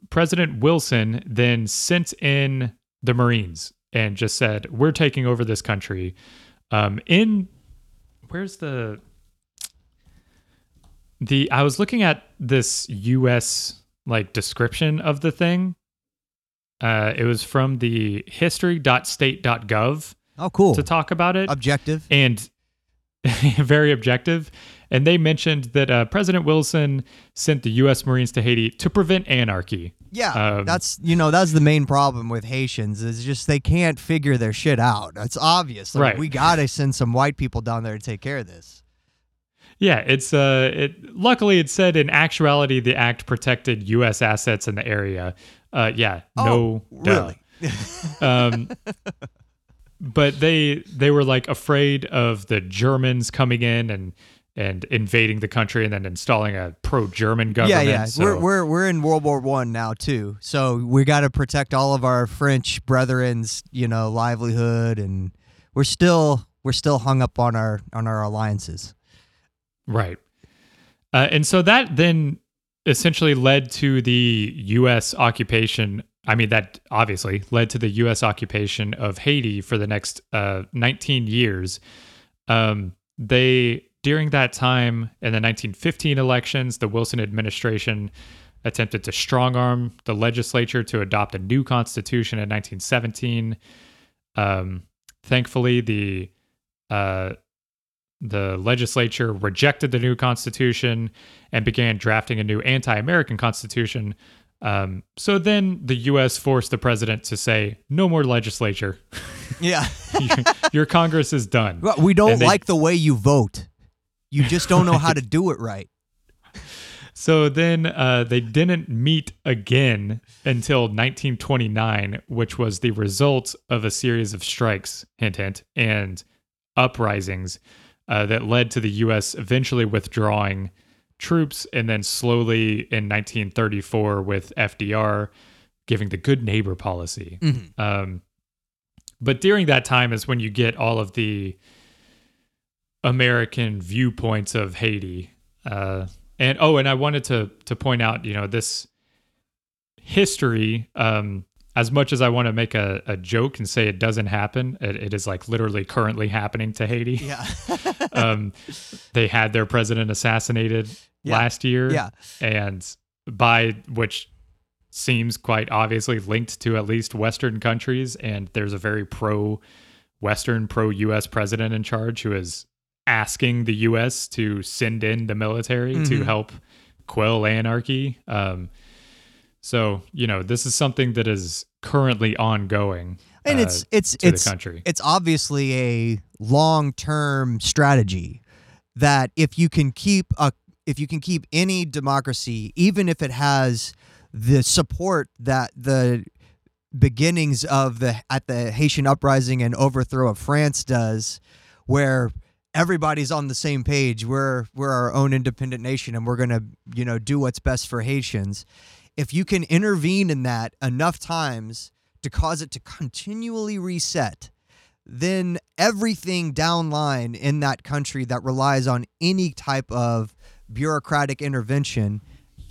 President Wilson then sent in the Marines and just said, "We're taking over this country." Um, in where's the the I was looking at this U.S. like description of the thing. Uh, it was from the history.state.gov Oh, cool. to talk about it Objective. and very objective. And they mentioned that uh, President Wilson sent the U.S. Marines to Haiti to prevent anarchy. Yeah, Um, that's you know that's the main problem with Haitians is just they can't figure their shit out. It's obvious. Like, Right. We gotta send some white people down there to take care of this. Yeah, it's uh, it. Luckily, it said in actuality the act protected U.S. assets in the area. Uh, yeah, no, oh, duh. really? um, but they they were like afraid of the Germans coming in and and invading the country and then installing a pro-German yeah, government. yeah. so- We're we're we're in World War One now too, so we got to protect all of our French brethren's you know livelihood, and we're still we're still hung up on our on our alliances. Right. Uh, and so that then essentially led to the U.S. occupation. I mean, that obviously led to the U.S. occupation of Haiti for the next uh, 19 years. Um, they, during that time in the 1915 elections, the Wilson administration attempted to strong arm the legislature to adopt a new constitution in 1917. Um, thankfully, the uh, the legislature rejected the new constitution and began drafting a new anti-American constitution. Um, so then the U.S. forced the president to say, "No more legislature. Yeah, your, your Congress is done." Well, we don't they- like the way you vote. You just don't know how to do it right. So then uh, they didn't meet again until 1929, which was the result of a series of strikes, hint, hint, and uprisings uh, that led to the U.S. eventually withdrawing troops and then slowly in 1934 with FDR giving the good neighbor policy. Um, but during that time is when you get all of the American viewpoints of Haiti. Uh, and oh, and I wanted to to point out, you know, this history. Um, as much as I want to make a, a joke and say it doesn't happen, it, it is like literally currently happening to Haiti. Yeah, um, they had their president assassinated Yeah. last year. Yeah. and by which seems quite obviously linked to at least Western countries. And there's a very pro Western, pro US president in charge who is asking the US to send in the military to Mhm. help quell anarchy. Um, so, you know, this is something that is currently ongoing. and uh, it's it's it's the country. it's obviously a long-term strategy that if you can keep a if you can keep any democracy even if it has the support that the beginnings of the at the Haitian uprising and overthrow of France does where everybody's on the same page we're we're our own independent nation and we're going to you know do what's best for Haitians if you can intervene in that enough times to cause it to continually reset then everything downline in that country that relies on any type of bureaucratic intervention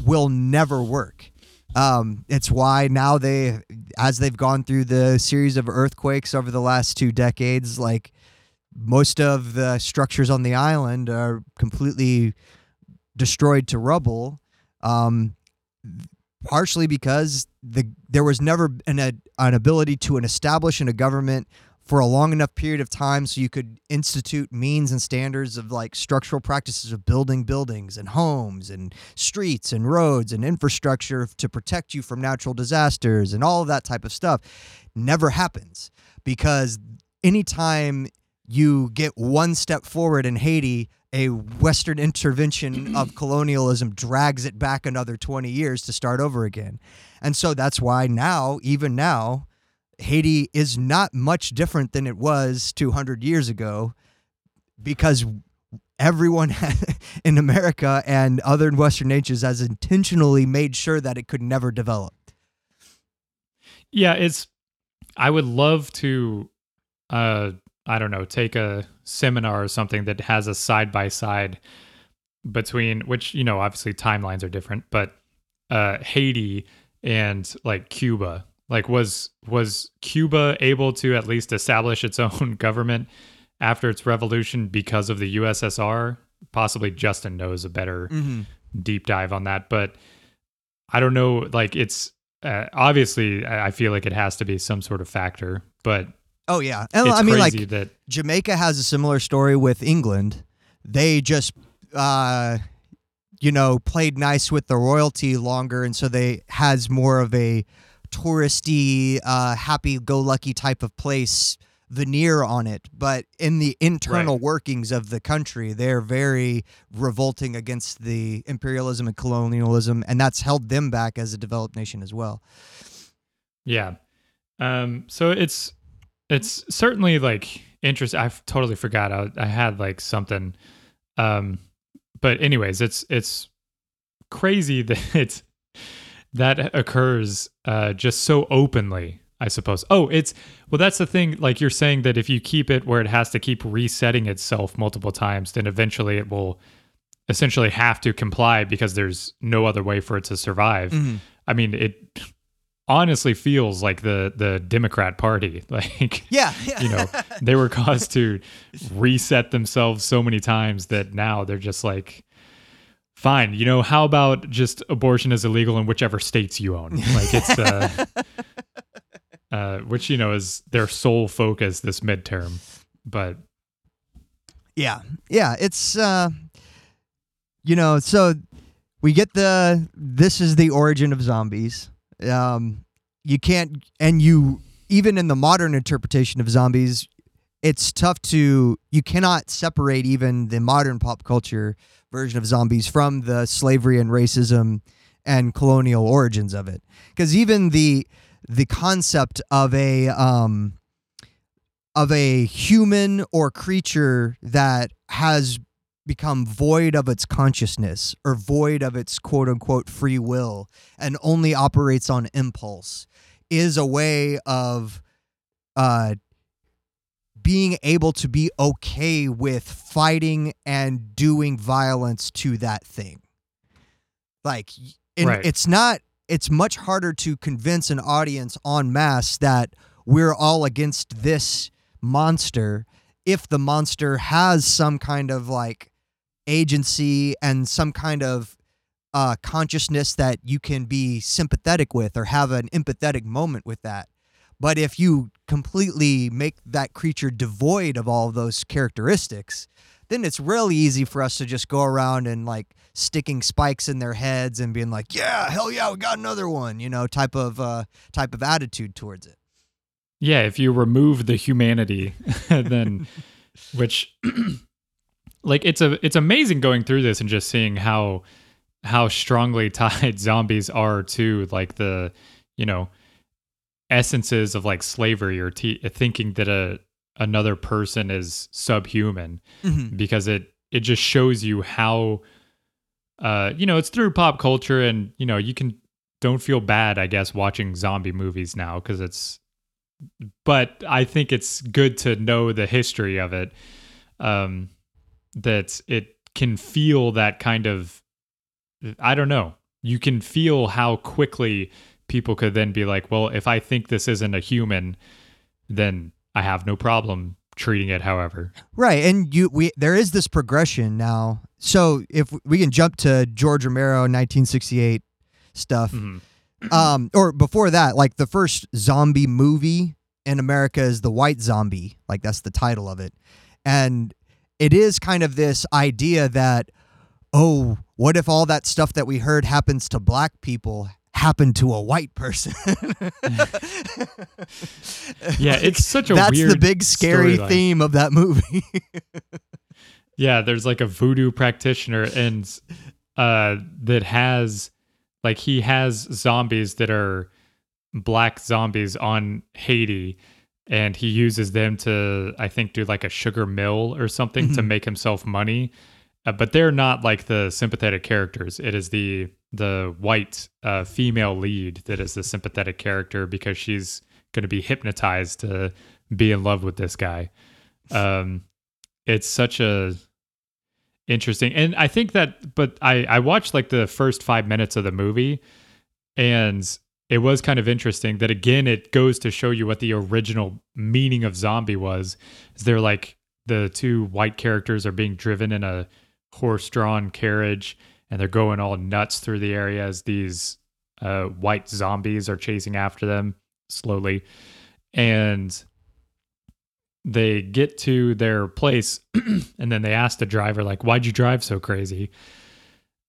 will never work. Um, it's why now they, as they've gone through the series of earthquakes over the last two decades, like most of the structures on the island are completely destroyed to rubble. Um, partially because the there was never an, a, an ability to an establish in a government for a long enough period of time so you could institute means and standards of like structural practices of building buildings and homes and streets and roads and infrastructure to protect you from natural disasters and all of that type of stuff. Never happens because anytime you get one step forward in Haiti a Western intervention of colonialism drags it back another 20 years to start over again. And so that's why now, even now, Haiti is not much different than it was 200 years ago because everyone in America and other Western nations has intentionally made sure that it could never develop. Yeah, it's. I would love to, uh, I don't know, take a seminar or something that has a side by side between which you know obviously timelines are different, but uh, Haiti and like Cuba. Like, was was Cuba able to at least establish its own government after its revolution because of the USSR? Possibly Justin knows a better Mm-hmm. deep dive on that, but I don't know. Like, it's uh, obviously I I feel like it has to be some sort of factor, but Oh yeah, and it's I mean like that Jamaica has a similar story with England. They just, uh, you know, played nice with the royalty longer, and so they has more of a touristy, uh, happy-go-lucky type of place veneer on it. But in the internal Right. workings of the country, they're very revolting against the imperialism and colonialism, and that's held them back as a developed nation as well. Yeah. Um. So it's it's certainly like interesting. I totally forgot. I, I had like something. Um. But anyways, it's it's crazy that it's that occurs uh just so openly. I suppose. Oh, it's well. That's the thing. Like you're saying that if you keep it where it has to keep resetting itself multiple times, then eventually it will essentially have to comply because there's no other way for it to survive. I mean, it honestly feels like the the Democrat Party. Like, Yeah, yeah. you know, they were caused to reset themselves so many times that now they're just like, fine. You know, how about just abortion is illegal in whichever states you own? Like, it's uh, uh, which you know is their sole focus this midterm. But Yeah. Yeah, it's uh you know, so we get the this is the origin of zombies. Um you can't and you even in the modern interpretation of zombies, it's tough to you cannot separate even the modern pop culture version of zombies from the slavery and racism and colonial origins of it. Cuz even the the concept of a um of a human or creature that has become void of its consciousness or void of its quote unquote free will and only operates on impulse is a way of uh being able to be okay with fighting and doing violence to that thing like Right. it's not it's much harder to convince an audience en masse that we're all against this monster if the monster has some kind of like agency and some kind of uh, consciousness that you can be sympathetic with or have an empathetic moment with that. But if you completely make that creature devoid of all of those characteristics, then it's really easy for us to just go around and like sticking spikes in their heads and being like, "Yeah, hell yeah, we got another one," you know, type of uh, type of attitude towards it. yeah, if you remove the humanity, then which like it's a it's amazing going through this and just seeing how how strongly tied zombies are to like the you know essences of like slavery or t- thinking that a another person is subhuman Mhm. because it it just shows you how uh you know it's through pop culture and you know you can don't feel bad i guess watching zombie movies now because it's but i think it's good to know the history of it um that it can feel that kind of i don't know. You can feel how quickly people could then be like well if i think this isn't a human then i have no problem treating it however. Right, and you we there is this progression now. So if we can jump to George Romero 1968 stuff, Mhm. um, or before that, like the first zombie movie in America is The White Zombie, like that's the title of it, and it is kind of this idea that oh, what if all that stuff that we heard happens to black people happened to a white person? Yeah, it's such a that's the big scary theme of that movie. Yeah, there's like a voodoo practitioner and uh that has like he has zombies that are black zombies on Haiti and he uses them to I think do like a sugar mill or something to Mhm. make himself money. Uh, but they're not like the sympathetic characters. It is the the white uh, female lead that is the sympathetic character because she's going to be hypnotized to be in love with this guy. Um, it's such a interesting, and I think that. But I I watched like the first five minutes of the movie, and it was kind of interesting that again it goes to show you what the original meaning of zombie was. Is they're like the two white characters are being driven in a horse-drawn carriage, and they're going all nuts through the area as these uh, white zombies are chasing after them slowly, and they get to their place and then they ask the driver like why'd you drive so crazy?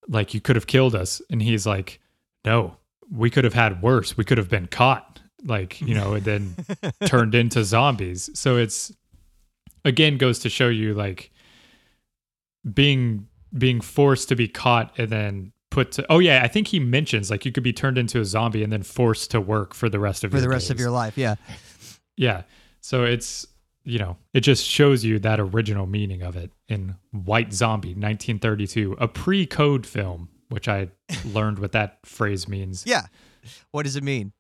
Like you could have killed us. And he's like no we could have had worse we could have been caught like you know and then turned into zombies so it's again goes to show you like being being forced to be caught and then put to oh yeah i think he mentions like you could be turned into a zombie and then forced to work for the rest of for your the rest of your life. Yeah. Yeah. So it's, you know, it just shows you that original meaning of it in White Zombie 1932, a pre code film, which I learned what that phrase means. Yeah. What does it mean?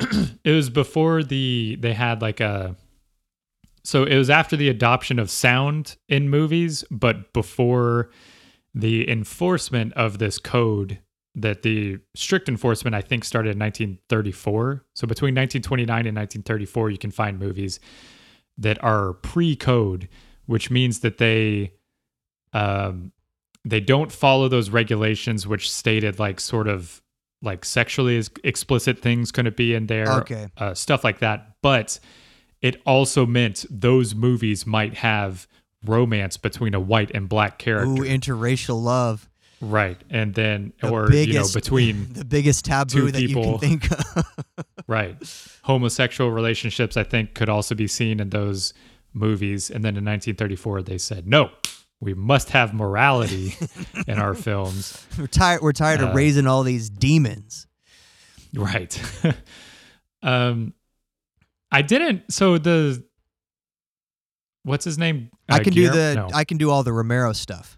It was before the, they had like a, so it was after the adoption of sound in movies, but before the enforcement of this code that the strict enforcement I think started in 1934. So between 1929 and 1934 you can find movies that are pre-code, which means that they um they don't follow those regulations which stated like sort of like sexually ex- explicit things couldn't be in there Okay. uh, stuff like that but it also meant those movies might have romance between a white and black character Ooh, interracial love. right and then The or biggest, you know between the biggest taboo that you people. can think of. right homosexual relationships i think could also be seen in those movies and then in 1934 they said no we must have morality in our films we're tired. We're tired Uh, of raising all these demons. right um i didn't so the what's his name I Uh, can do the. no. I can do all the Romero stuff.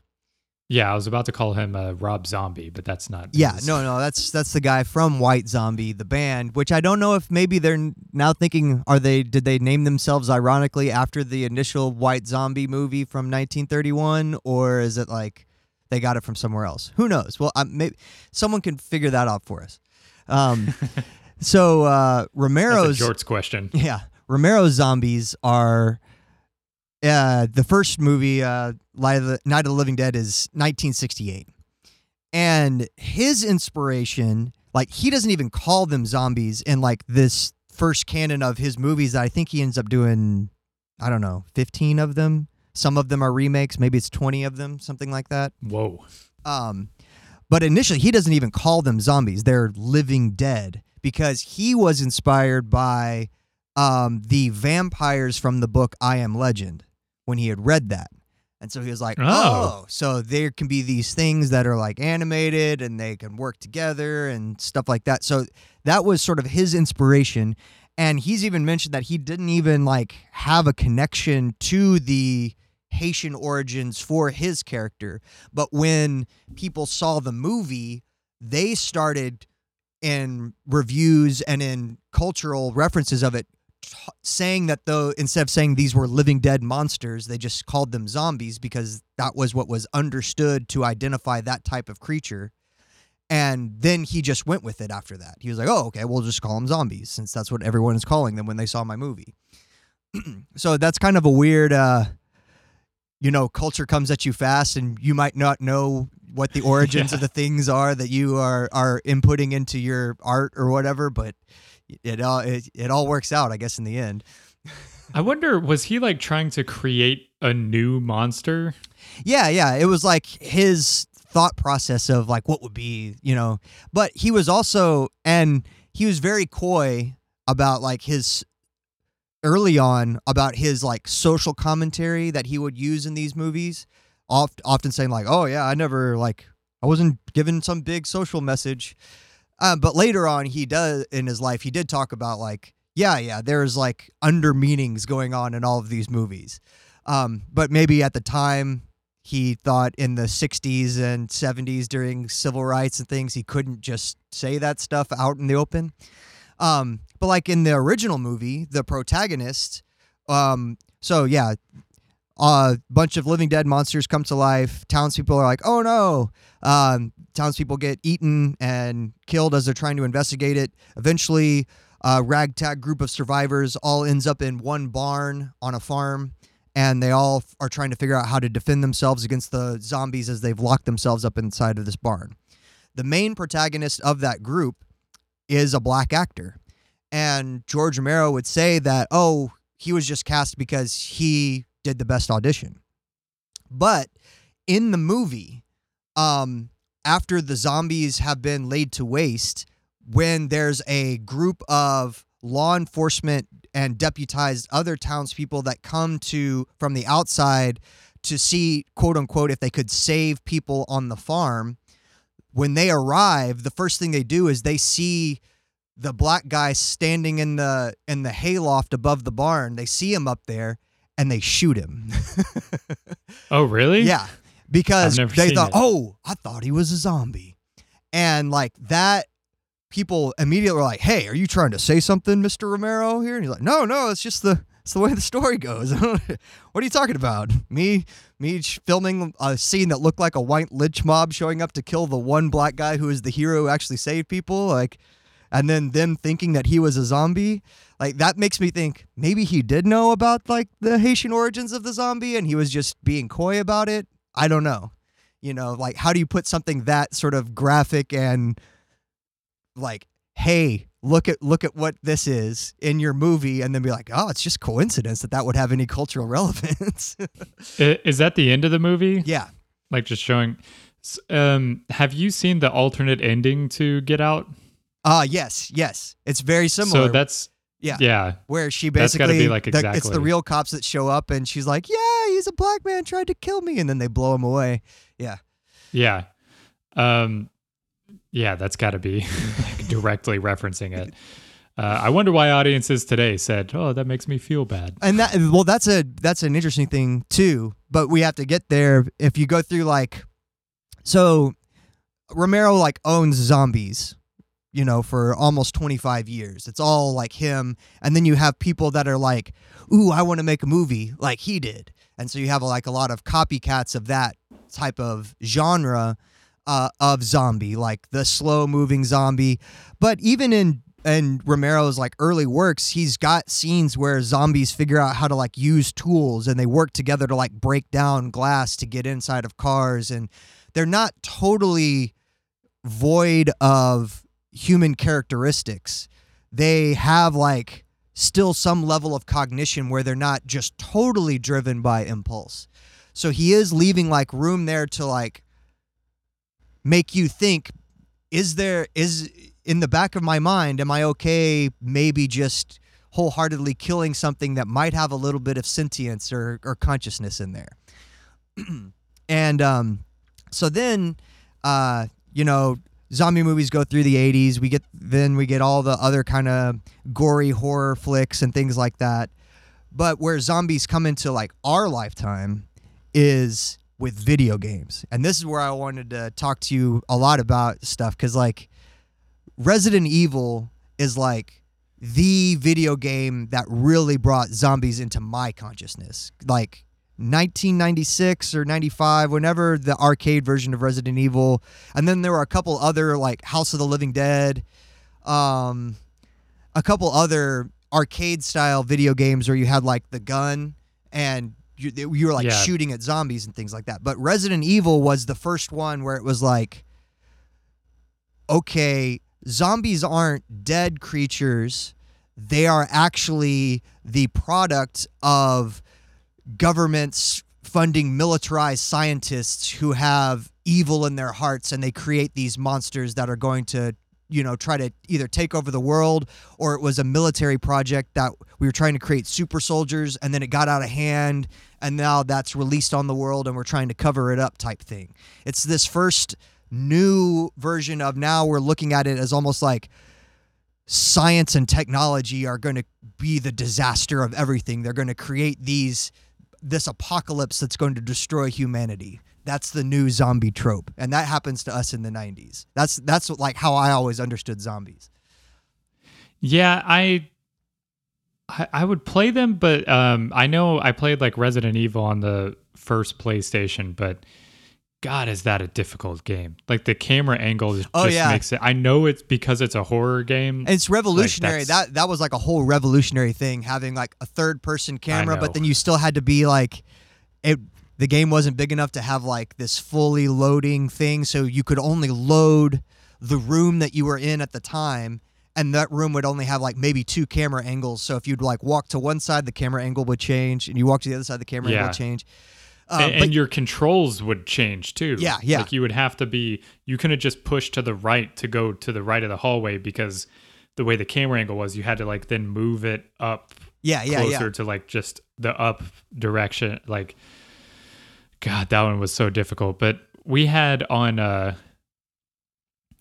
Yeah i was about to call him uh, rob zombie but that's not Yeah, his- no, no, that's that's the guy from White Zombie, the band. Which I don't know if maybe they're now thinking, are they? Did they name themselves ironically after the initial White Zombie movie from 1931, or is it like they got it from somewhere else? Who knows? Well, I, maybe someone can figure that out for us. Um, so uh, Romero's jort's question yeah, Romero's zombies are. Uh, the first movie, uh, Light of the, Night of the Living Dead, is 1968, and his inspiration, like he doesn't even call them zombies in like this first canon of his movies. That I think he ends up doing, I don't know, 15 of them. Some of them are remakes, maybe it's 20 of them, something like that. whoa Um, but initially, he doesn't even call them zombies; they're living dead because he was inspired by um, the vampires from the book I Am Legend when he had read that, and so he was like, Oh. "Oh, so there can be these things that are like animated and they can work together and stuff like that." So that was sort of his inspiration, and he's even mentioned that he didn't even like have a connection to the Haitian origins for his character. But when people saw the movie, they started in reviews and in cultural references of it t- saying that though instead of saying these were living dead monsters they just called them zombies because that was what was understood to identify that type of creature. And then he just went with it after that. He was like oh okay we'll just call them zombies since that's what everyone is calling them when they saw my movie. So that's kind of a weird uh you know culture comes at you fast and you might not know what the origins of the things are that you are are inputting into your art or whatever but it all it, it all works out i guess in the end I wonder, was he like trying to create a new monster? yeah yeah it was like his thought process of like what would be you know but he was also and he was very coy about like his early on about his like social commentary that he would use in these movies, oft, often saying like, "Oh yeah, I never like I wasn't given some big social message." Um, but later on, he does in his life, he did talk about like, yeah, yeah, there's like under meanings going on in all of these movies. Um, but maybe at the time, he thought in the 60s and 70s during civil rights and things, he couldn't just say that stuff out in the open. Um, but like in the original movie, the protagonist, um, so yeah, a bunch of living dead monsters come to life. Townspeople are like, oh no. Um, townspeople get eaten and killed as they're trying to investigate it. Eventually, a ragtag group of survivors all ends up in one barn on a farm, and they all are trying to figure out how to defend themselves against the zombies as they've locked themselves up inside of this barn. The main protagonist of that group is a black actor. And George Romero would say that, oh, he was just cast because he did the best audition. But in the movie, um, after the zombies have been laid to waste, when there's a group of law enforcement and deputized other townspeople that come to from the outside to see quote unquote if they could save people on the farm when they arrive the first thing they do is they see the black guy standing in the in the hayloft above the barn they see him up there and they shoot him. Oh, really? yeah because they thought it. oh i thought he was a zombie. And like that people immediately were like hey are you trying to say something mr romero here? And he's like no no it's just the it's the way the story goes. What are you talking about? Me me filming a scene that looked like a white lynch mob showing up to kill the one black guy who is the hero who actually saved people? Like and then them thinking that he was a zombie like that makes me think maybe he did know about like the haitian origins of the zombie and he was just being coy about it i don't know you know like how do you put something that sort of graphic and like hey look at look at what this is in your movie and then be like oh it's just coincidence that that would have any cultural relevance Is that the end of the movie? yeah Like just showing. Um, have you seen the alternate ending to Get Out? Uh yes yes it's very similar So that's yeah yeah. where she basically be, like, the- it's the real cops that show up and she's like yeah he's a black man tried to kill me and then they blow him away yeah Yeah. Um yeah, that's got to be like directly referencing it. Uh, I wonder why audiences today said, "Oh, that makes me feel bad." and that well that's a that's an interesting thing too but we have to get there if you go through like so romero like owns zombies you know for almost 25 years. It's all like him. And then you have people that are like ooh i want to make a movie like he did. And so you have like a lot of copycats of that type of genre uh, of zombie like the slow moving zombie. But even in and Romero's like early works, he's got scenes where zombies figure out how to like use tools and they work together to like break down glass to get inside of cars. And they're not totally void of human characteristics. They have like still some level of cognition where they're not just totally driven by impulse. So he is leaving like room there to like make you think is there is in the back of my mind am i okay maybe just wholeheartedly killing something that might have a little bit of sentience or, or consciousness in there and um so then uh you know zombie movies go through the 80s we get then we get all the other kind of gory horror flicks and things like that but where zombies come into like our lifetime is with video games. And this is where I wanted to talk to you a lot about stuff cuz like Resident Evil is like the video game that really brought zombies into my consciousness. Like 1996 or 95 whenever the arcade version of Resident Evil and then there were a couple other like House of the Living Dead um a couple other arcade style video games where you had like the gun and you, you were like Yeah. shooting at zombies and things like that. But Resident Evil was the first one where it was like, okay, zombies aren't dead creatures. They are actually the product of governments funding militarized scientists who have evil in their hearts and they create these monsters that are going to you know try to either take over the world or it was a military project that we were trying to create super soldiers and then it got out of hand and now that's released on the world and we're trying to cover it up type thing. It's this first new version of now we're looking at it as almost like science and technology are going to be the disaster of everything. They're going to create these this apocalypse that's going to destroy humanity. That's the new zombie trope. And that happens to us in the 90s that's that's like how i always understood zombies. Yeah, I, I would play them, but um, I know I played like Resident Evil on the first PlayStation, but God, is that a difficult game? Like the camera angle just Oh, yeah. makes it. I know it's because it's a horror game. It's revolutionary. that's- that that was like a whole revolutionary thing, having like a third person camera, but then you still had to be like it the game wasn't big enough to have like this fully loading thing, so you could only load the room that you were in at the time. And that room would only have like maybe two camera angles. So if you'd like walk to one side, the camera angle would change, and you walk to the other side, the camera angle would change. Uh, and, but and your controls would change too. Yeah, yeah. Like you would have to be. You couldn't just push to the right to go to the right of the hallway because the way the camera angle was, you had to like then move it up yeah, yeah, closer yeah. to like just the up direction. Like, God, that one was so difficult. But we had on, uh,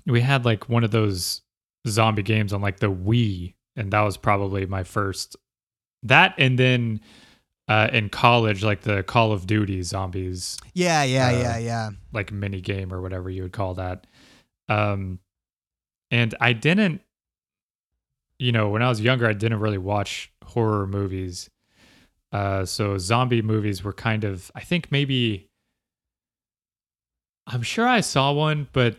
we had like one of those zombie games on like the Wii, and that was probably my first. That and then uh, in college, like the Call of Duty zombies, Yeah, yeah, uh, yeah, yeah. like mini game or whatever you would call that. Um, and I didn't, you know, when I was younger, I didn't really watch horror movies. Uh, so zombie movies were kind of, I think maybe, I'm sure I saw one, but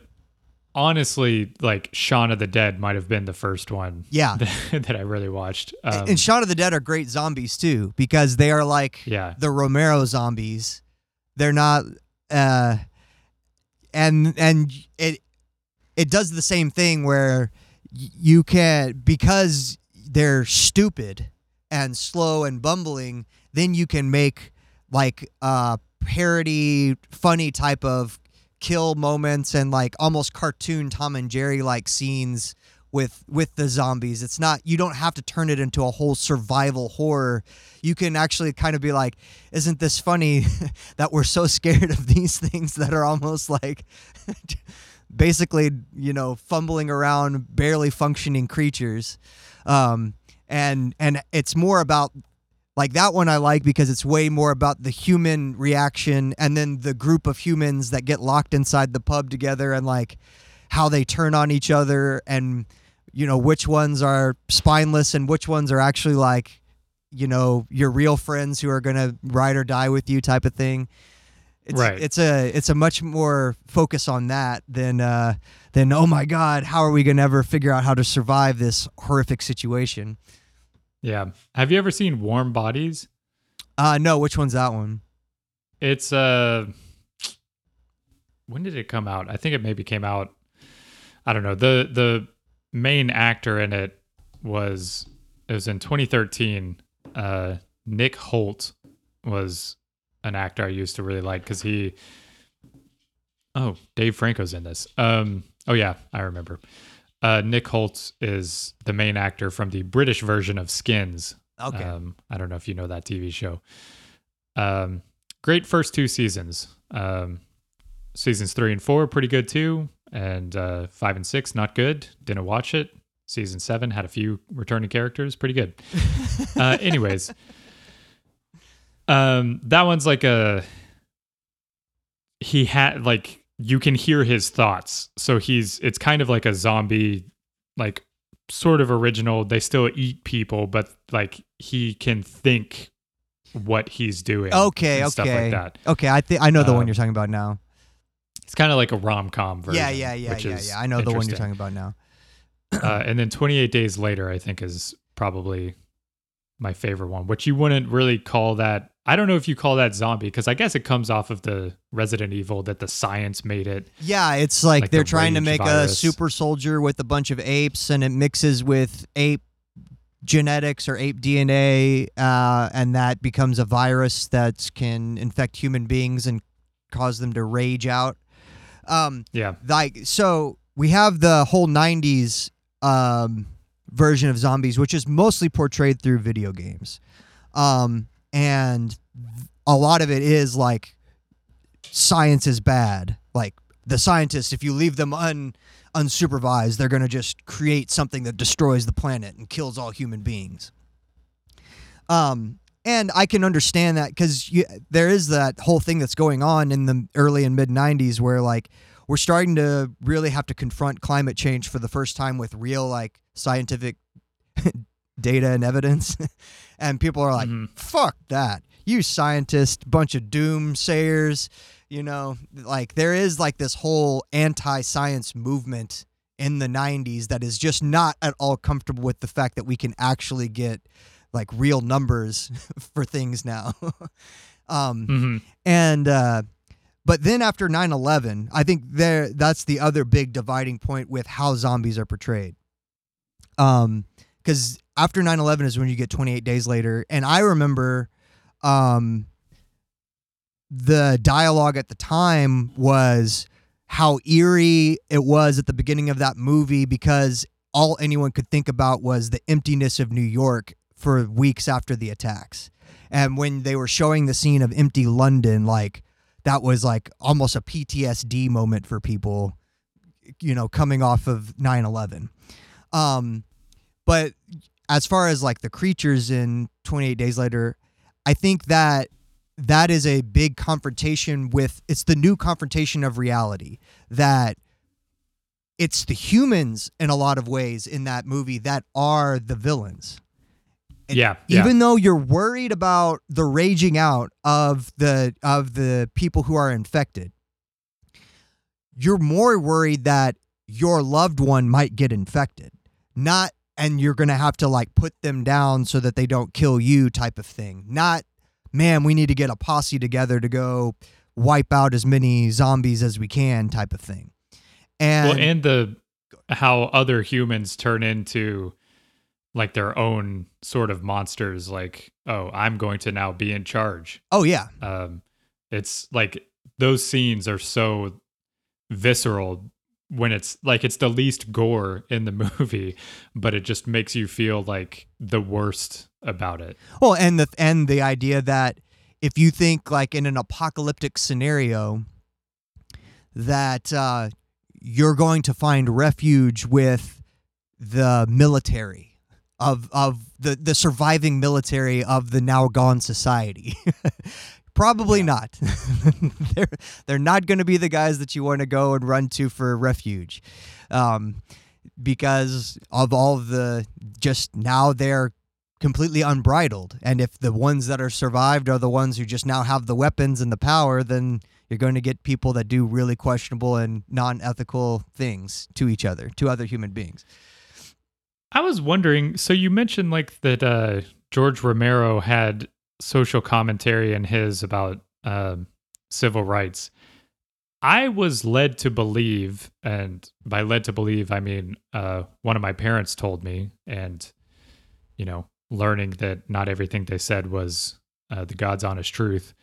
honestly, like Shaun of the Dead might have been the first one Yeah. that, that I really watched. Um, and Shaun of the Dead are great zombies too because they are like yeah, the Romero zombies. They're not uh and and it it does the same thing where you can because they're stupid and slow and bumbling, then you can make like uh parody funny type of kill moments and like almost cartoon Tom and Jerry like scenes with with the zombies. It's not you don't have to turn it into a whole survival horror. You can actually kind of be like, isn't this funny that we're so scared of these things that are almost like basically, you know, fumbling around barely functioning creatures. Um and and it's more about like that one I like because it's way more about the human reaction and then the group of humans that get locked inside the pub together and like how they turn on each other and you know which ones are spineless and which ones are actually like you know your real friends who are going to ride or die with you type of thing. It's, Right. It's a it's a much more focus on that than uh than oh my god how are we going to ever figure out how to survive this horrific situation. Yeah. Have you ever seen Warm Bodies? Uh no, which one's that one? It's uh when did it come out? I think it maybe came out I don't know. The the main actor in it was it was in 2013. Uh Nick Hoult was an actor I used to really like cuz he Oh, Dave Franco's in this. Um oh yeah, I remember. Uh Nick Holtz is the main actor from the British version of Skins. Okay. Um, I don't know if you know that TV show. Um, great first two seasons. Um, seasons three and four pretty good too, and uh, five and six not good. Didn't watch it. Season seven had a few returning characters, pretty good. uh, anyways, um, that one's like a he had like you can hear his thoughts, so he's it's kind of like a zombie, like sort of original. They still eat people, but like he can think what he's doing. Okay, and Stuff okay. like that. Okay, I think I know the one Um, you're talking about now. It's kind of like a rom com version. Yeah, yeah, yeah, yeah, yeah. I know the one you're talking about now. uh, and then 28 Days Later, I think, is probably my favorite one, which you wouldn't really call that. I don't know if you call that zombie because I guess it comes off of the Resident Evil that the science made it. Yeah, it's like, Like they're the trying to make a super soldier with a bunch of apes, and it mixes with ape genetics or ape DNA, uh, and that becomes a virus that can infect human beings and cause them to rage out. Um, Yeah. like so we have the whole 90s um, version of zombies which is mostly portrayed through video games um, and a lot of it is like science is bad like the scientists if you leave them un unsupervised they're going to just create something that destroys the planet and kills all human beings um and I can understand that because there is that whole thing that's going on in the early and mid 90s where like we're starting to really have to confront climate change for the first time with real like scientific data and evidence. And people are like, Mhm. fuck that. You scientist, bunch of doomsayers. You know, like there is like this whole anti science movement in the 90s that is just not at all comfortable with the fact that we can actually get like real numbers for things now. um, hmm and uh, but then after 9-11 i think there that's the other big dividing point with how zombies are portrayed um because after 9-11 is when you get 28 days later and i remember um the dialogue at the time was how eerie it was at the beginning of that movie because all anyone could think about was the emptiness of New York for weeks after the attacks. And when they were showing the scene of empty London, like that was like almost a PTSD moment for people, you know, coming off of 9 11. Um, but as far as like the creatures in 28 Days Later, I think that that is a big confrontation with it's the new confrontation of reality that it's the humans in a lot of ways in that movie that are the villains And Yeah, yeah. even though you're worried about the raging out of the of the people who are infected you're more worried that your loved one might get infected not and you're going to have to like put them down so that they don't kill you type of thing not man we need to get a posse together to go wipe out as many zombies as we can type of thing and, well, and the how other humans turn into like their own sort of monsters. Like, oh, I'm going to now be in charge. oh yeah Um, it's like those scenes are so visceral when it's like it's the least gore in the movie, but it just makes you feel like the worst about it. Well, and the and the idea that if you think like in an apocalyptic scenario that uh, you're going to find refuge with the military of of the the surviving military of the now gone society. Probably not. they're they're not going to be the guys that you want to go and run to for refuge, um, because of all of the just now they're completely unbridled. And if the ones that are survived are the ones who just now have the weapons and the power, then you're going to get people that do really questionable and non-ethical things to each other, to other human beings. I was wondering. So you mentioned like that uh, George Romero had social commentary in his about um, civil rights. I was led to believe, and by led to believe, I mean uh, one of my parents told me, and you know, learning that not everything they said was uh, the God's honest truth.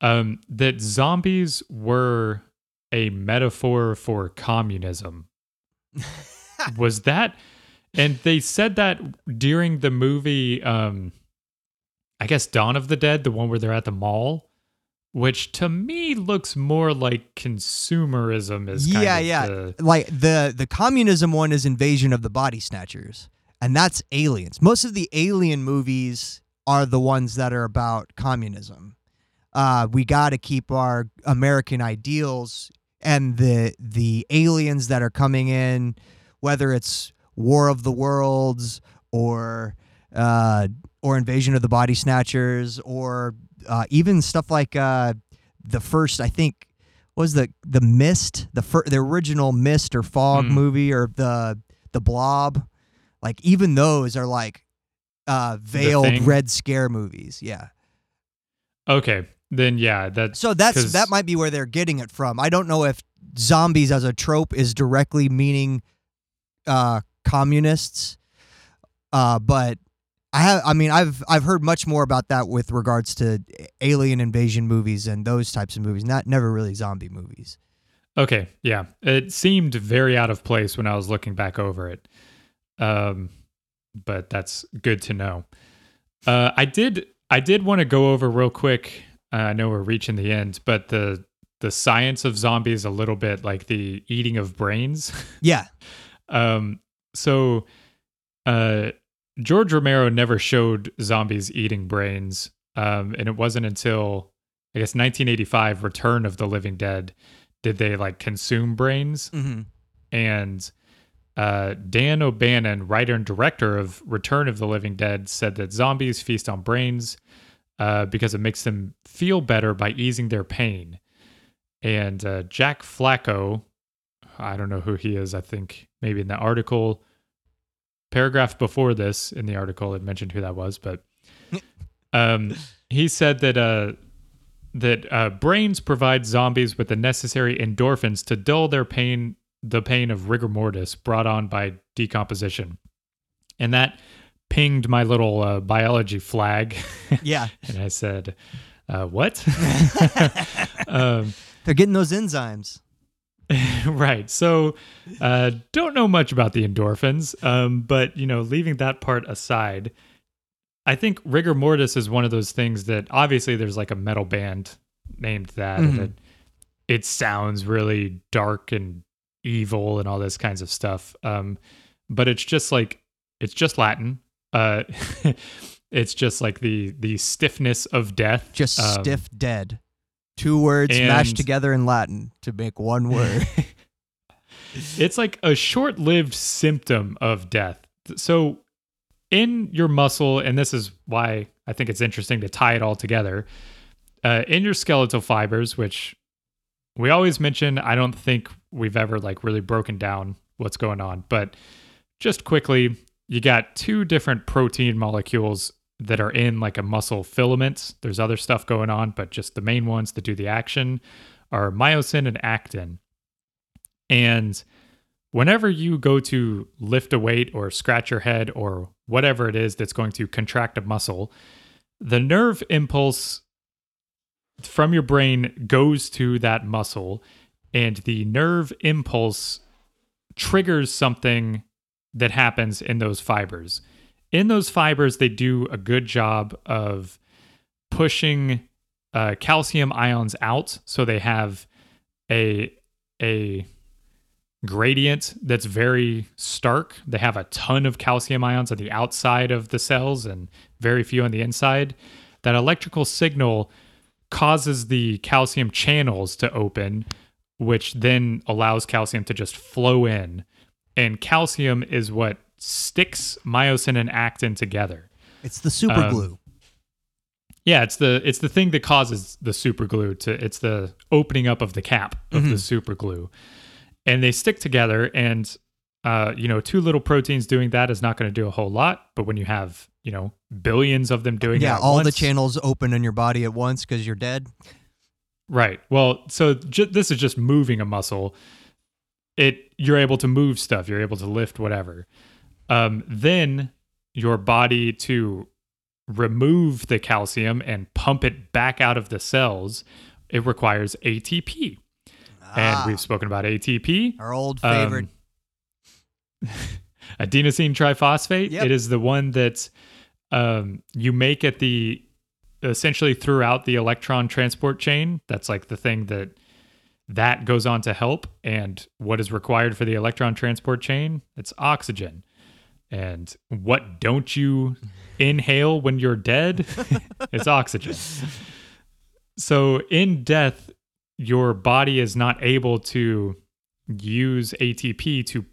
Um, that zombies were a metaphor for communism. was that? And they said that during the movie, um, I guess Dawn of the Dead, the one where they're at the mall, which to me looks more like consumerism. Is kind Yeah, of yeah. the- Like the the communism one is Invasion of the Body Snatchers, and that's aliens. Most of the alien movies are the ones that are about communism. Uh, we got to keep our American ideals, and the the aliens that are coming in, whether it's War of the Worlds or uh, or Invasion of the Body Snatchers, or uh, even stuff like uh, the first, I think was the the Mist, the fir- the original Mist or Fog Hmm. movie, or the the Blob. Like even those are like uh, veiled red scare movies. Yeah. okay, then yeah, that's So that's 'Cause- that might be where they're getting it from. I don't know if zombies as a trope is directly meaning uh, communists, uh, but I have. I mean, I've I've heard much more about that with regards to alien invasion movies and those types of movies. Not never really zombie movies. Okay, yeah. It seemed very out of place when I was looking back over it. Um but that's good to know. Uh I did I did want to go over real quick. Uh, I know we're reaching the end, but the the science of zombies a little bit like the eating of brains. Yeah. Um, so uh, George Romero never showed zombies eating brains, um, and it wasn't until I guess 1985, Return of the Living Dead, did they like consume brains. hmm And uh, Dan O'Bannon, writer and director of Return of the Living Dead, said that zombies feast on brains uh, because it makes them feel better by easing their pain. And uh, Jack Flacco, I don't know who he is. I think maybe in the article, paragraph before this in the article, it mentioned who that was, but um, he said that uh, that uh, brains provide zombies with the necessary endorphins to dull their pain, the pain of rigor mortis brought on by decomposition, and that pinged my little uh, biology flag, Yeah. and I said, uh, "What?" um, They're getting those enzymes. right. So, uh, don't know much about the endorphins, um, but you know, leaving that part aside, I think rigor mortis is one of those things that obviously there's like a metal band named that, and Mhm. it, it sounds really dark and evil and all this kinds of stuff. Um, but it's just like it's just Latin. Uh, it's just like the the stiffness of death. Just Um, stiff dead. Two words mashed together in Latin to make one word. it's like a short-lived symptom of death. So in your muscle, and this is why I think it's interesting to tie it all together. Uh, in your skeletal fibers, which we always mention, I don't think we've ever like really broken down what's going on, but just quickly, you got two different protein molecules that are in like a muscle filaments. There's other stuff going on, but just the main ones that do the action are myosin and actin. And whenever you go to lift a weight or scratch your head or whatever it is that's going to contract a muscle, the nerve impulse from your brain goes to that muscle, and the nerve impulse triggers something that happens in those fibers. In those fibers, they do a good job of pushing uh, calcium ions out, so they have a a gradient that's very stark. They have a ton of calcium ions on the outside of the cells and very few on the inside. That electrical signal causes the calcium channels to open, which then allows calcium to just flow in. And calcium is what sticks myosin and actin together. it's the super Um. Yeah, it's the it's the thing that causes the super glue to it's the opening up of the cap of the super glue. And they stick together and uh, you know, two little proteins doing that is not going to do a whole lot, but when you have, you know, billions of them doing Yeah, all the channels open in your body at once because you're dead. Right. Well, so ju- this is just moving a muscle. It you're able to move stuff. You're able to lift whatever. Um, then your body to remove the calcium and pump it back out of the cells, it requires ATP. Ah, And we've spoken about ATP, our old um, favorite. adenosine triphosphate. Yep. It is the one that um, you make at the essentially throughout the electron transport chain. That's like the thing that that goes on to help. And what is required for the electron transport chain? It's oxygen. And what don't you inhale when you're dead? it's oxygen. So in death, your body is not able to use ATP to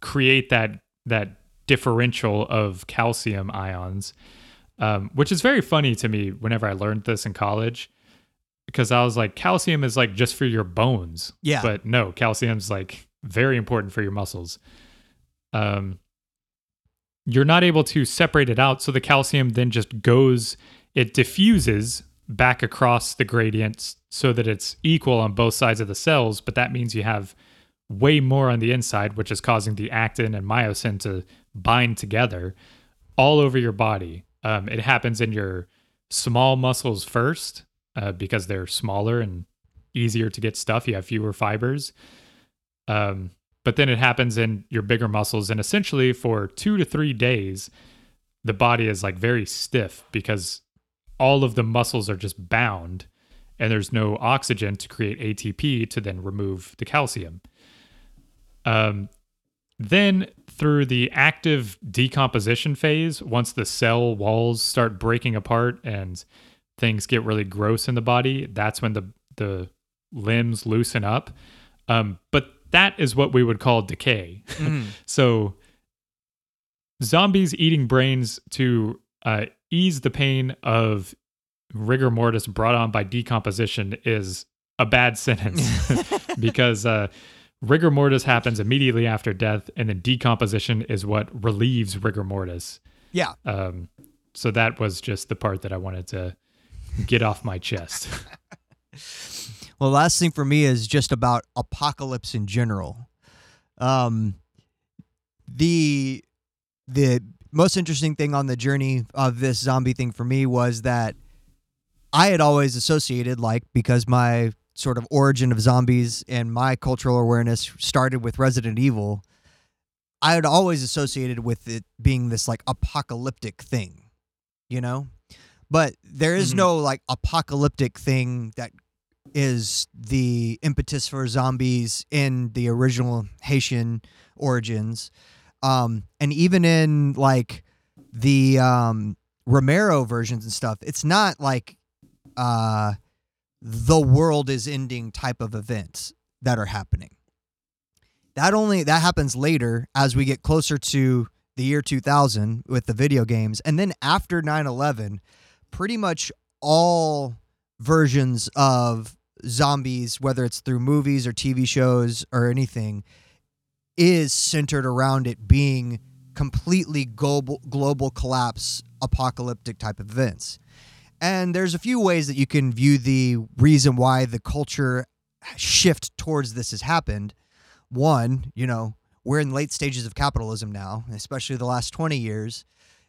create that that differential of calcium ions, um, which is very funny to me whenever I learned this in college, because I was like, calcium is like just for your bones, Yeah. but no, calcium's like very important for your muscles. Um, you're not able to separate it out, so the calcium then just goes, it diffuses back across the gradients so that it's equal on both sides of the cells, but that means you have way more on the inside, which is causing the actin and myosin to bind together all over your body. Um, it happens in your small muscles first uh, because they're smaller and easier to get stuff. You have fewer fibers. Um, but then it happens in your bigger muscles, and essentially for two to three days, the body is like very stiff because all of the muscles are just bound, and there's no oxygen to create ATP to then remove the calcium. Um, then through the active decomposition phase, once the cell walls start breaking apart and things get really gross in the body, that's when the the limbs loosen up. Um, but that is what we would call decay. Mm. So zombies eating brains to uh, ease the pain of rigor mortis brought on by decomposition is a bad sentence because uh, rigor mortis happens immediately after death, and then decomposition is what relieves rigor mortis. yeah. Um, so that was just the part that I wanted to get off my chest. Well, last thing for me is just about apocalypse in general. Um, the the most interesting thing on the journey of this zombie thing for me was that I had always associated like because my sort of origin of zombies and my cultural awareness started with Resident Evil. I had always associated with it being this like apocalyptic thing, you know? But there is Mhm. no like apocalyptic thing that is the impetus for zombies in the original Haitian origins. Um, and even in like the um, Romero versions and stuff, it's not like uh, the world is ending type of events that are happening. That only that happens later as we get closer to the year 2000 with the video games and then after 9/11 pretty much all versions of zombies whether it's through movies or TV shows or anything is centered around it being completely global global collapse apocalyptic type of events. And there's a few ways that you can view the reason why the culture shift towards this has happened. One, you know, we're in late stages of capitalism now, especially the last 20 years.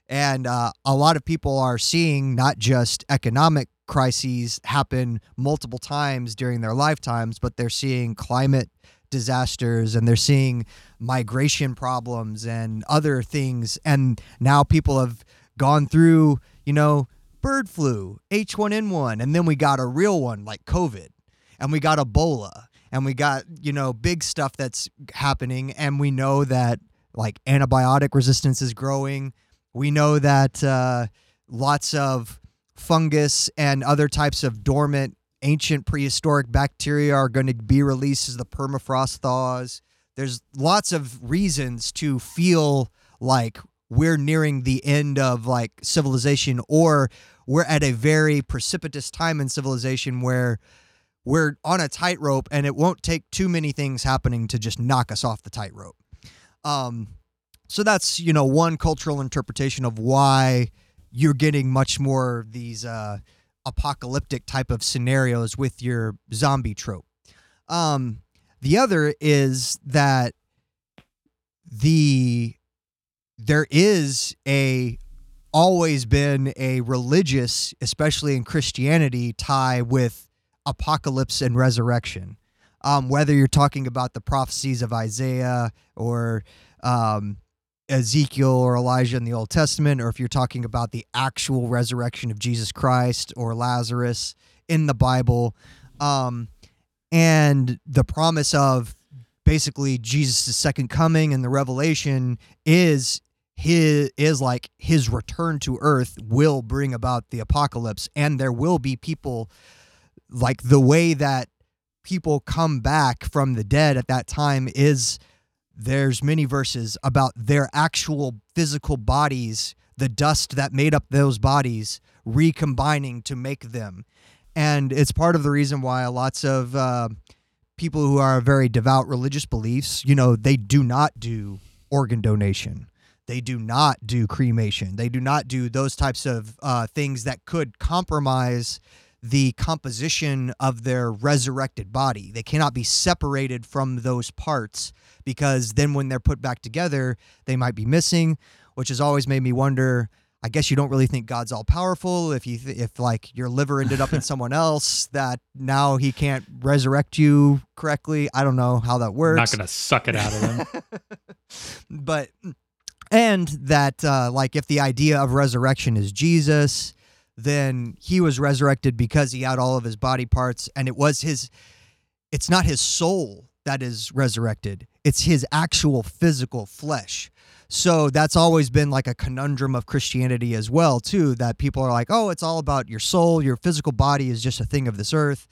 And uh, a lot of people are seeing not just economic crises happen multiple times during their lifetimes, but they're seeing climate disasters and they're seeing migration problems and other things. And now people have gone through, you know, bird flu, H1N1, and then we got a real one like COVID, and we got Ebola, and we got, you know, big stuff that's happening. And we know that like antibiotic resistance is growing. We know that uh, lots of fungus and other types of dormant ancient prehistoric bacteria are going to be released as the permafrost thaws. There's lots of reasons to feel like we're nearing the end of like civilization or we're at a very precipitous time in civilization where we're on a tightrope and it won't take too many things happening to just knock us off the tightrope. Um, so that's you know one cultural interpretation of why you're getting much more these uh, apocalyptic type of scenarios with your zombie trope. Um, the other is that the there is a always been a religious, especially in Christianity, tie with apocalypse and resurrection. Um, whether you're talking about the prophecies of Isaiah or um, Ezekiel or Elijah in the Old Testament, or if you're talking about the actual resurrection of Jesus Christ or Lazarus in the Bible, um, and the promise of basically Jesus' second coming and the revelation is his is like his return to earth will bring about the apocalypse and there will be people like the way that people come back from the dead at that time is there's many verses about their actual physical bodies the dust that made up those bodies recombining to make them. And it's part of the reason why lots of uh, people who are very devout religious beliefs you know they do not do organ donation. They do not do cremation. They do not do those types of uh, things that could compromise the composition of their resurrected body. They cannot be separated from those parts because then when they're put back together, they might be missing, which has always made me wonder I guess you don't really think God's all powerful if you th- if like your liver ended up in someone else that now he can't resurrect you correctly. I don't know how that works. Not gonna suck it out of them. but and that uh, like if the idea of resurrection is Jesus, then he was resurrected because he had all of his body parts, and it was his. It's not his soul that is resurrected; it's his actual physical flesh. So that's always been like a conundrum of Christianity as well, too. That people are like, "Oh, it's all about your soul. Your physical body is just a thing of this earth."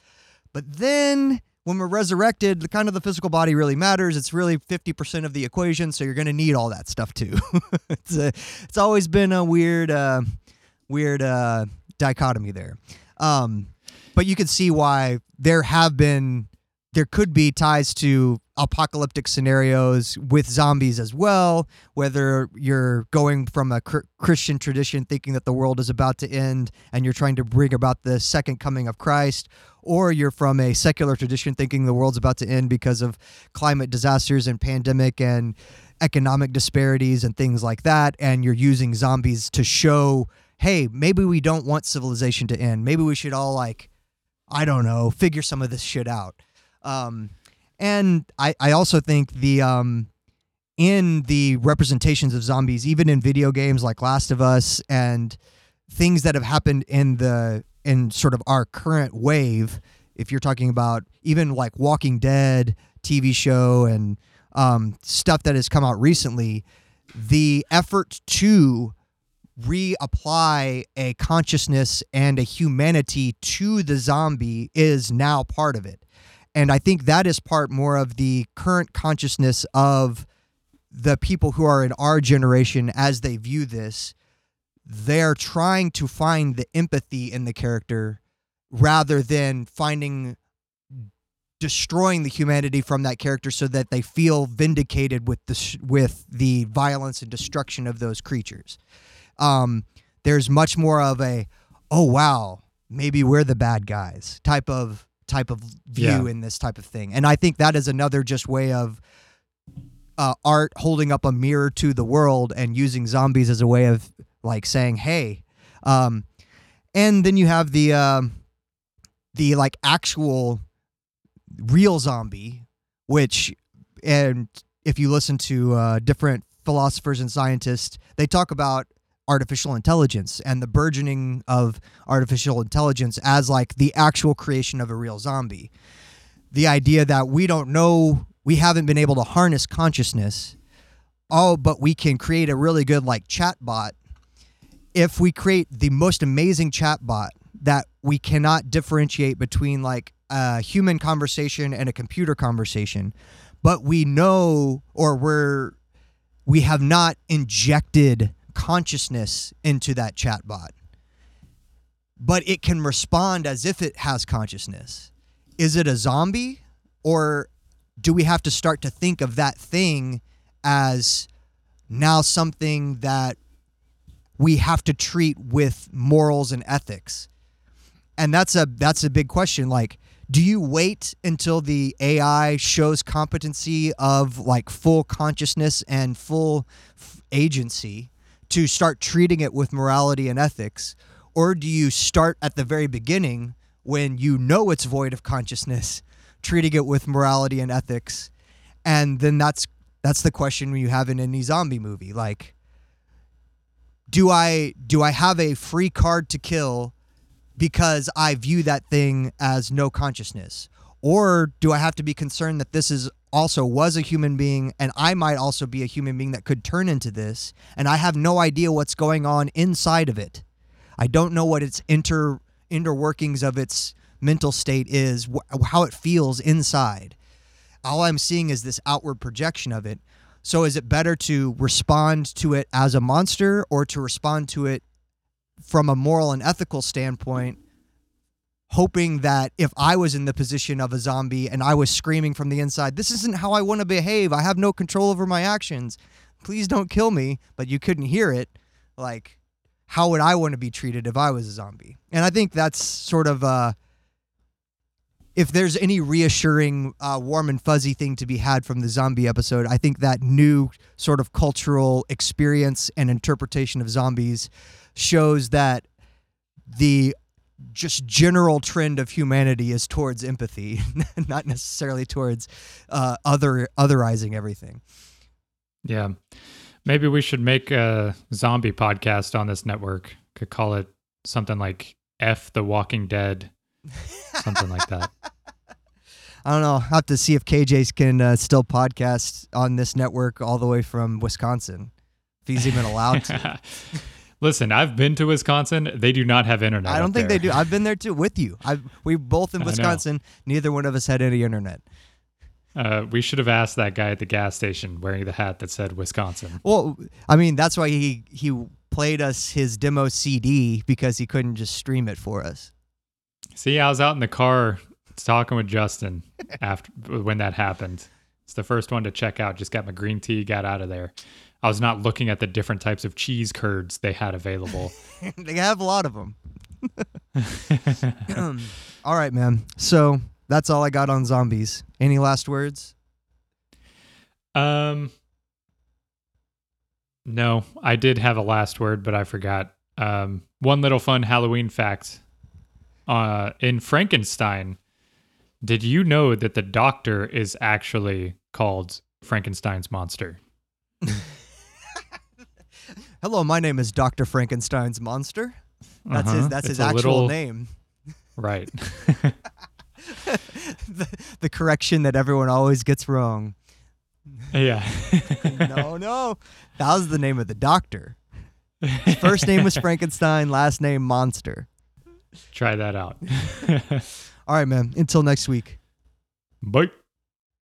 But then when we're resurrected, the kind of the physical body really matters. It's really 50% of the equation, so you're going to need all that stuff too. it's a, it's always been a weird uh, weird uh, dichotomy there. Um, but you can see why there have been there could be ties to apocalyptic scenarios with zombies as well whether you're going from a cr- christian tradition thinking that the world is about to end and you're trying to bring about the second coming of christ or you're from a secular tradition thinking the world's about to end because of climate disasters and pandemic and economic disparities and things like that and you're using zombies to show hey maybe we don't want civilization to end. Maybe we should all like i don't know figure some of this shit out. Um, and I, I also think the um, in the representations of zombies, even in video games like Last of Us and things that have happened in the in sort of our current wave, if you're talking about even like Walking Dead TV show and um, stuff that has come out recently, the effort to reapply a consciousness and a humanity to the zombie is now part of it. And I think that is part more of the current consciousness of the people who are in our generation as they view this. They're trying to find the empathy in the character rather than finding destroying the humanity from that character so that they feel vindicated with the with the violence and destruction of those creatures. Um, there's much more of a oh wow maybe we're the bad guys type of type of view Yeah. in this type of thing. And I think that is another just way of uh, art holding up a mirror to the world and using zombies as a way of like saying, "Hey," um, and then you have the um, the like actual real zombie, which and if you listen to uh, different philosophers and scientists, they talk about artificial intelligence and the burgeoning of artificial intelligence as like the actual creation of a real zombie. The idea that we don't know, we haven't been able to harness consciousness. Oh, but we can create a really good like chat bot. If we create the most amazing chat bot that we cannot differentiate between like a human conversation and a computer conversation, but we know or we're we have not injected consciousness into that chatbot, but it can respond as if it has consciousness. Is it a zombie, or do we have to start to think of that thing as now something that we have to treat with morals and ethics? And that's a that's a big question. Like, do you wait until the AI shows competency of like full consciousness and full f- agency to start treating it with morality and ethics? Or do you start at the very beginning when you know it's void of consciousness, treating it with morality and ethics? And then that's that's the question you have in any zombie movie. Like, do I do I have a free card to kill because I view that thing as no consciousness? Or do I have to be concerned that this is also was a human being and I might also be a human being that could turn into this and I have no idea what's going on inside of it. I don't know what its inter inner workings of its mental state is, wh- how it feels inside. All I'm seeing is this outward projection of it. So is it better to respond to it as a monster or to respond to it from a moral and ethical standpoint, hoping that if I was in the position of a zombie and I was screaming from the inside, this isn't how I want to behave. I have no control over my actions. Please don't kill me, but you couldn't hear it. Like, how would I want to be treated if I was a zombie? And I think that's sort of uh if there's any reassuring uh, warm and fuzzy thing to be had from the zombie episode, I think that new sort of cultural experience and interpretation of zombies shows that the just general trend of humanity is towards empathy, not necessarily towards uh, other otherizing everything. Yeah. Maybe we should make a zombie podcast on this network. Could call it something like F the Walking Dead. Something like that. I don't know. I'll have to see if KJ's can uh, still podcast on this network all the way from Wisconsin, if he's even allowed to. Listen, I've been to Wisconsin. They do not have internet. I don't think there. they do. I've been there too with you. I we both in Wisconsin. Neither one of us had any internet. Uh, we should have asked that guy at the gas station wearing the hat that said Wisconsin. Well, I mean that's why he he played us his demo CD because he couldn't just stream it for us. See, I was out in the car talking with Justin after when that happened. It's the first one to check out. Just got my green tea, got out of there. I was not looking at the different types of cheese curds they had available. they have a lot of them. all right, man. So that's all I got on zombies. Any last words? Um, no, I did have a last word, but I forgot. Um, one little fun Halloween fact. Uh, in Frankenstein, did you know that the doctor is actually called Frankenstein's monster? Hello, my name is Doctor Frankenstein's monster. That's Uh-huh. his. That's It's his actual little- name. Right. the, the correction that everyone always gets wrong. yeah. No, no, that was the name of the doctor. His first name was Frankenstein. Last name Monster. Try that out. All right, man. Until next week. Bye.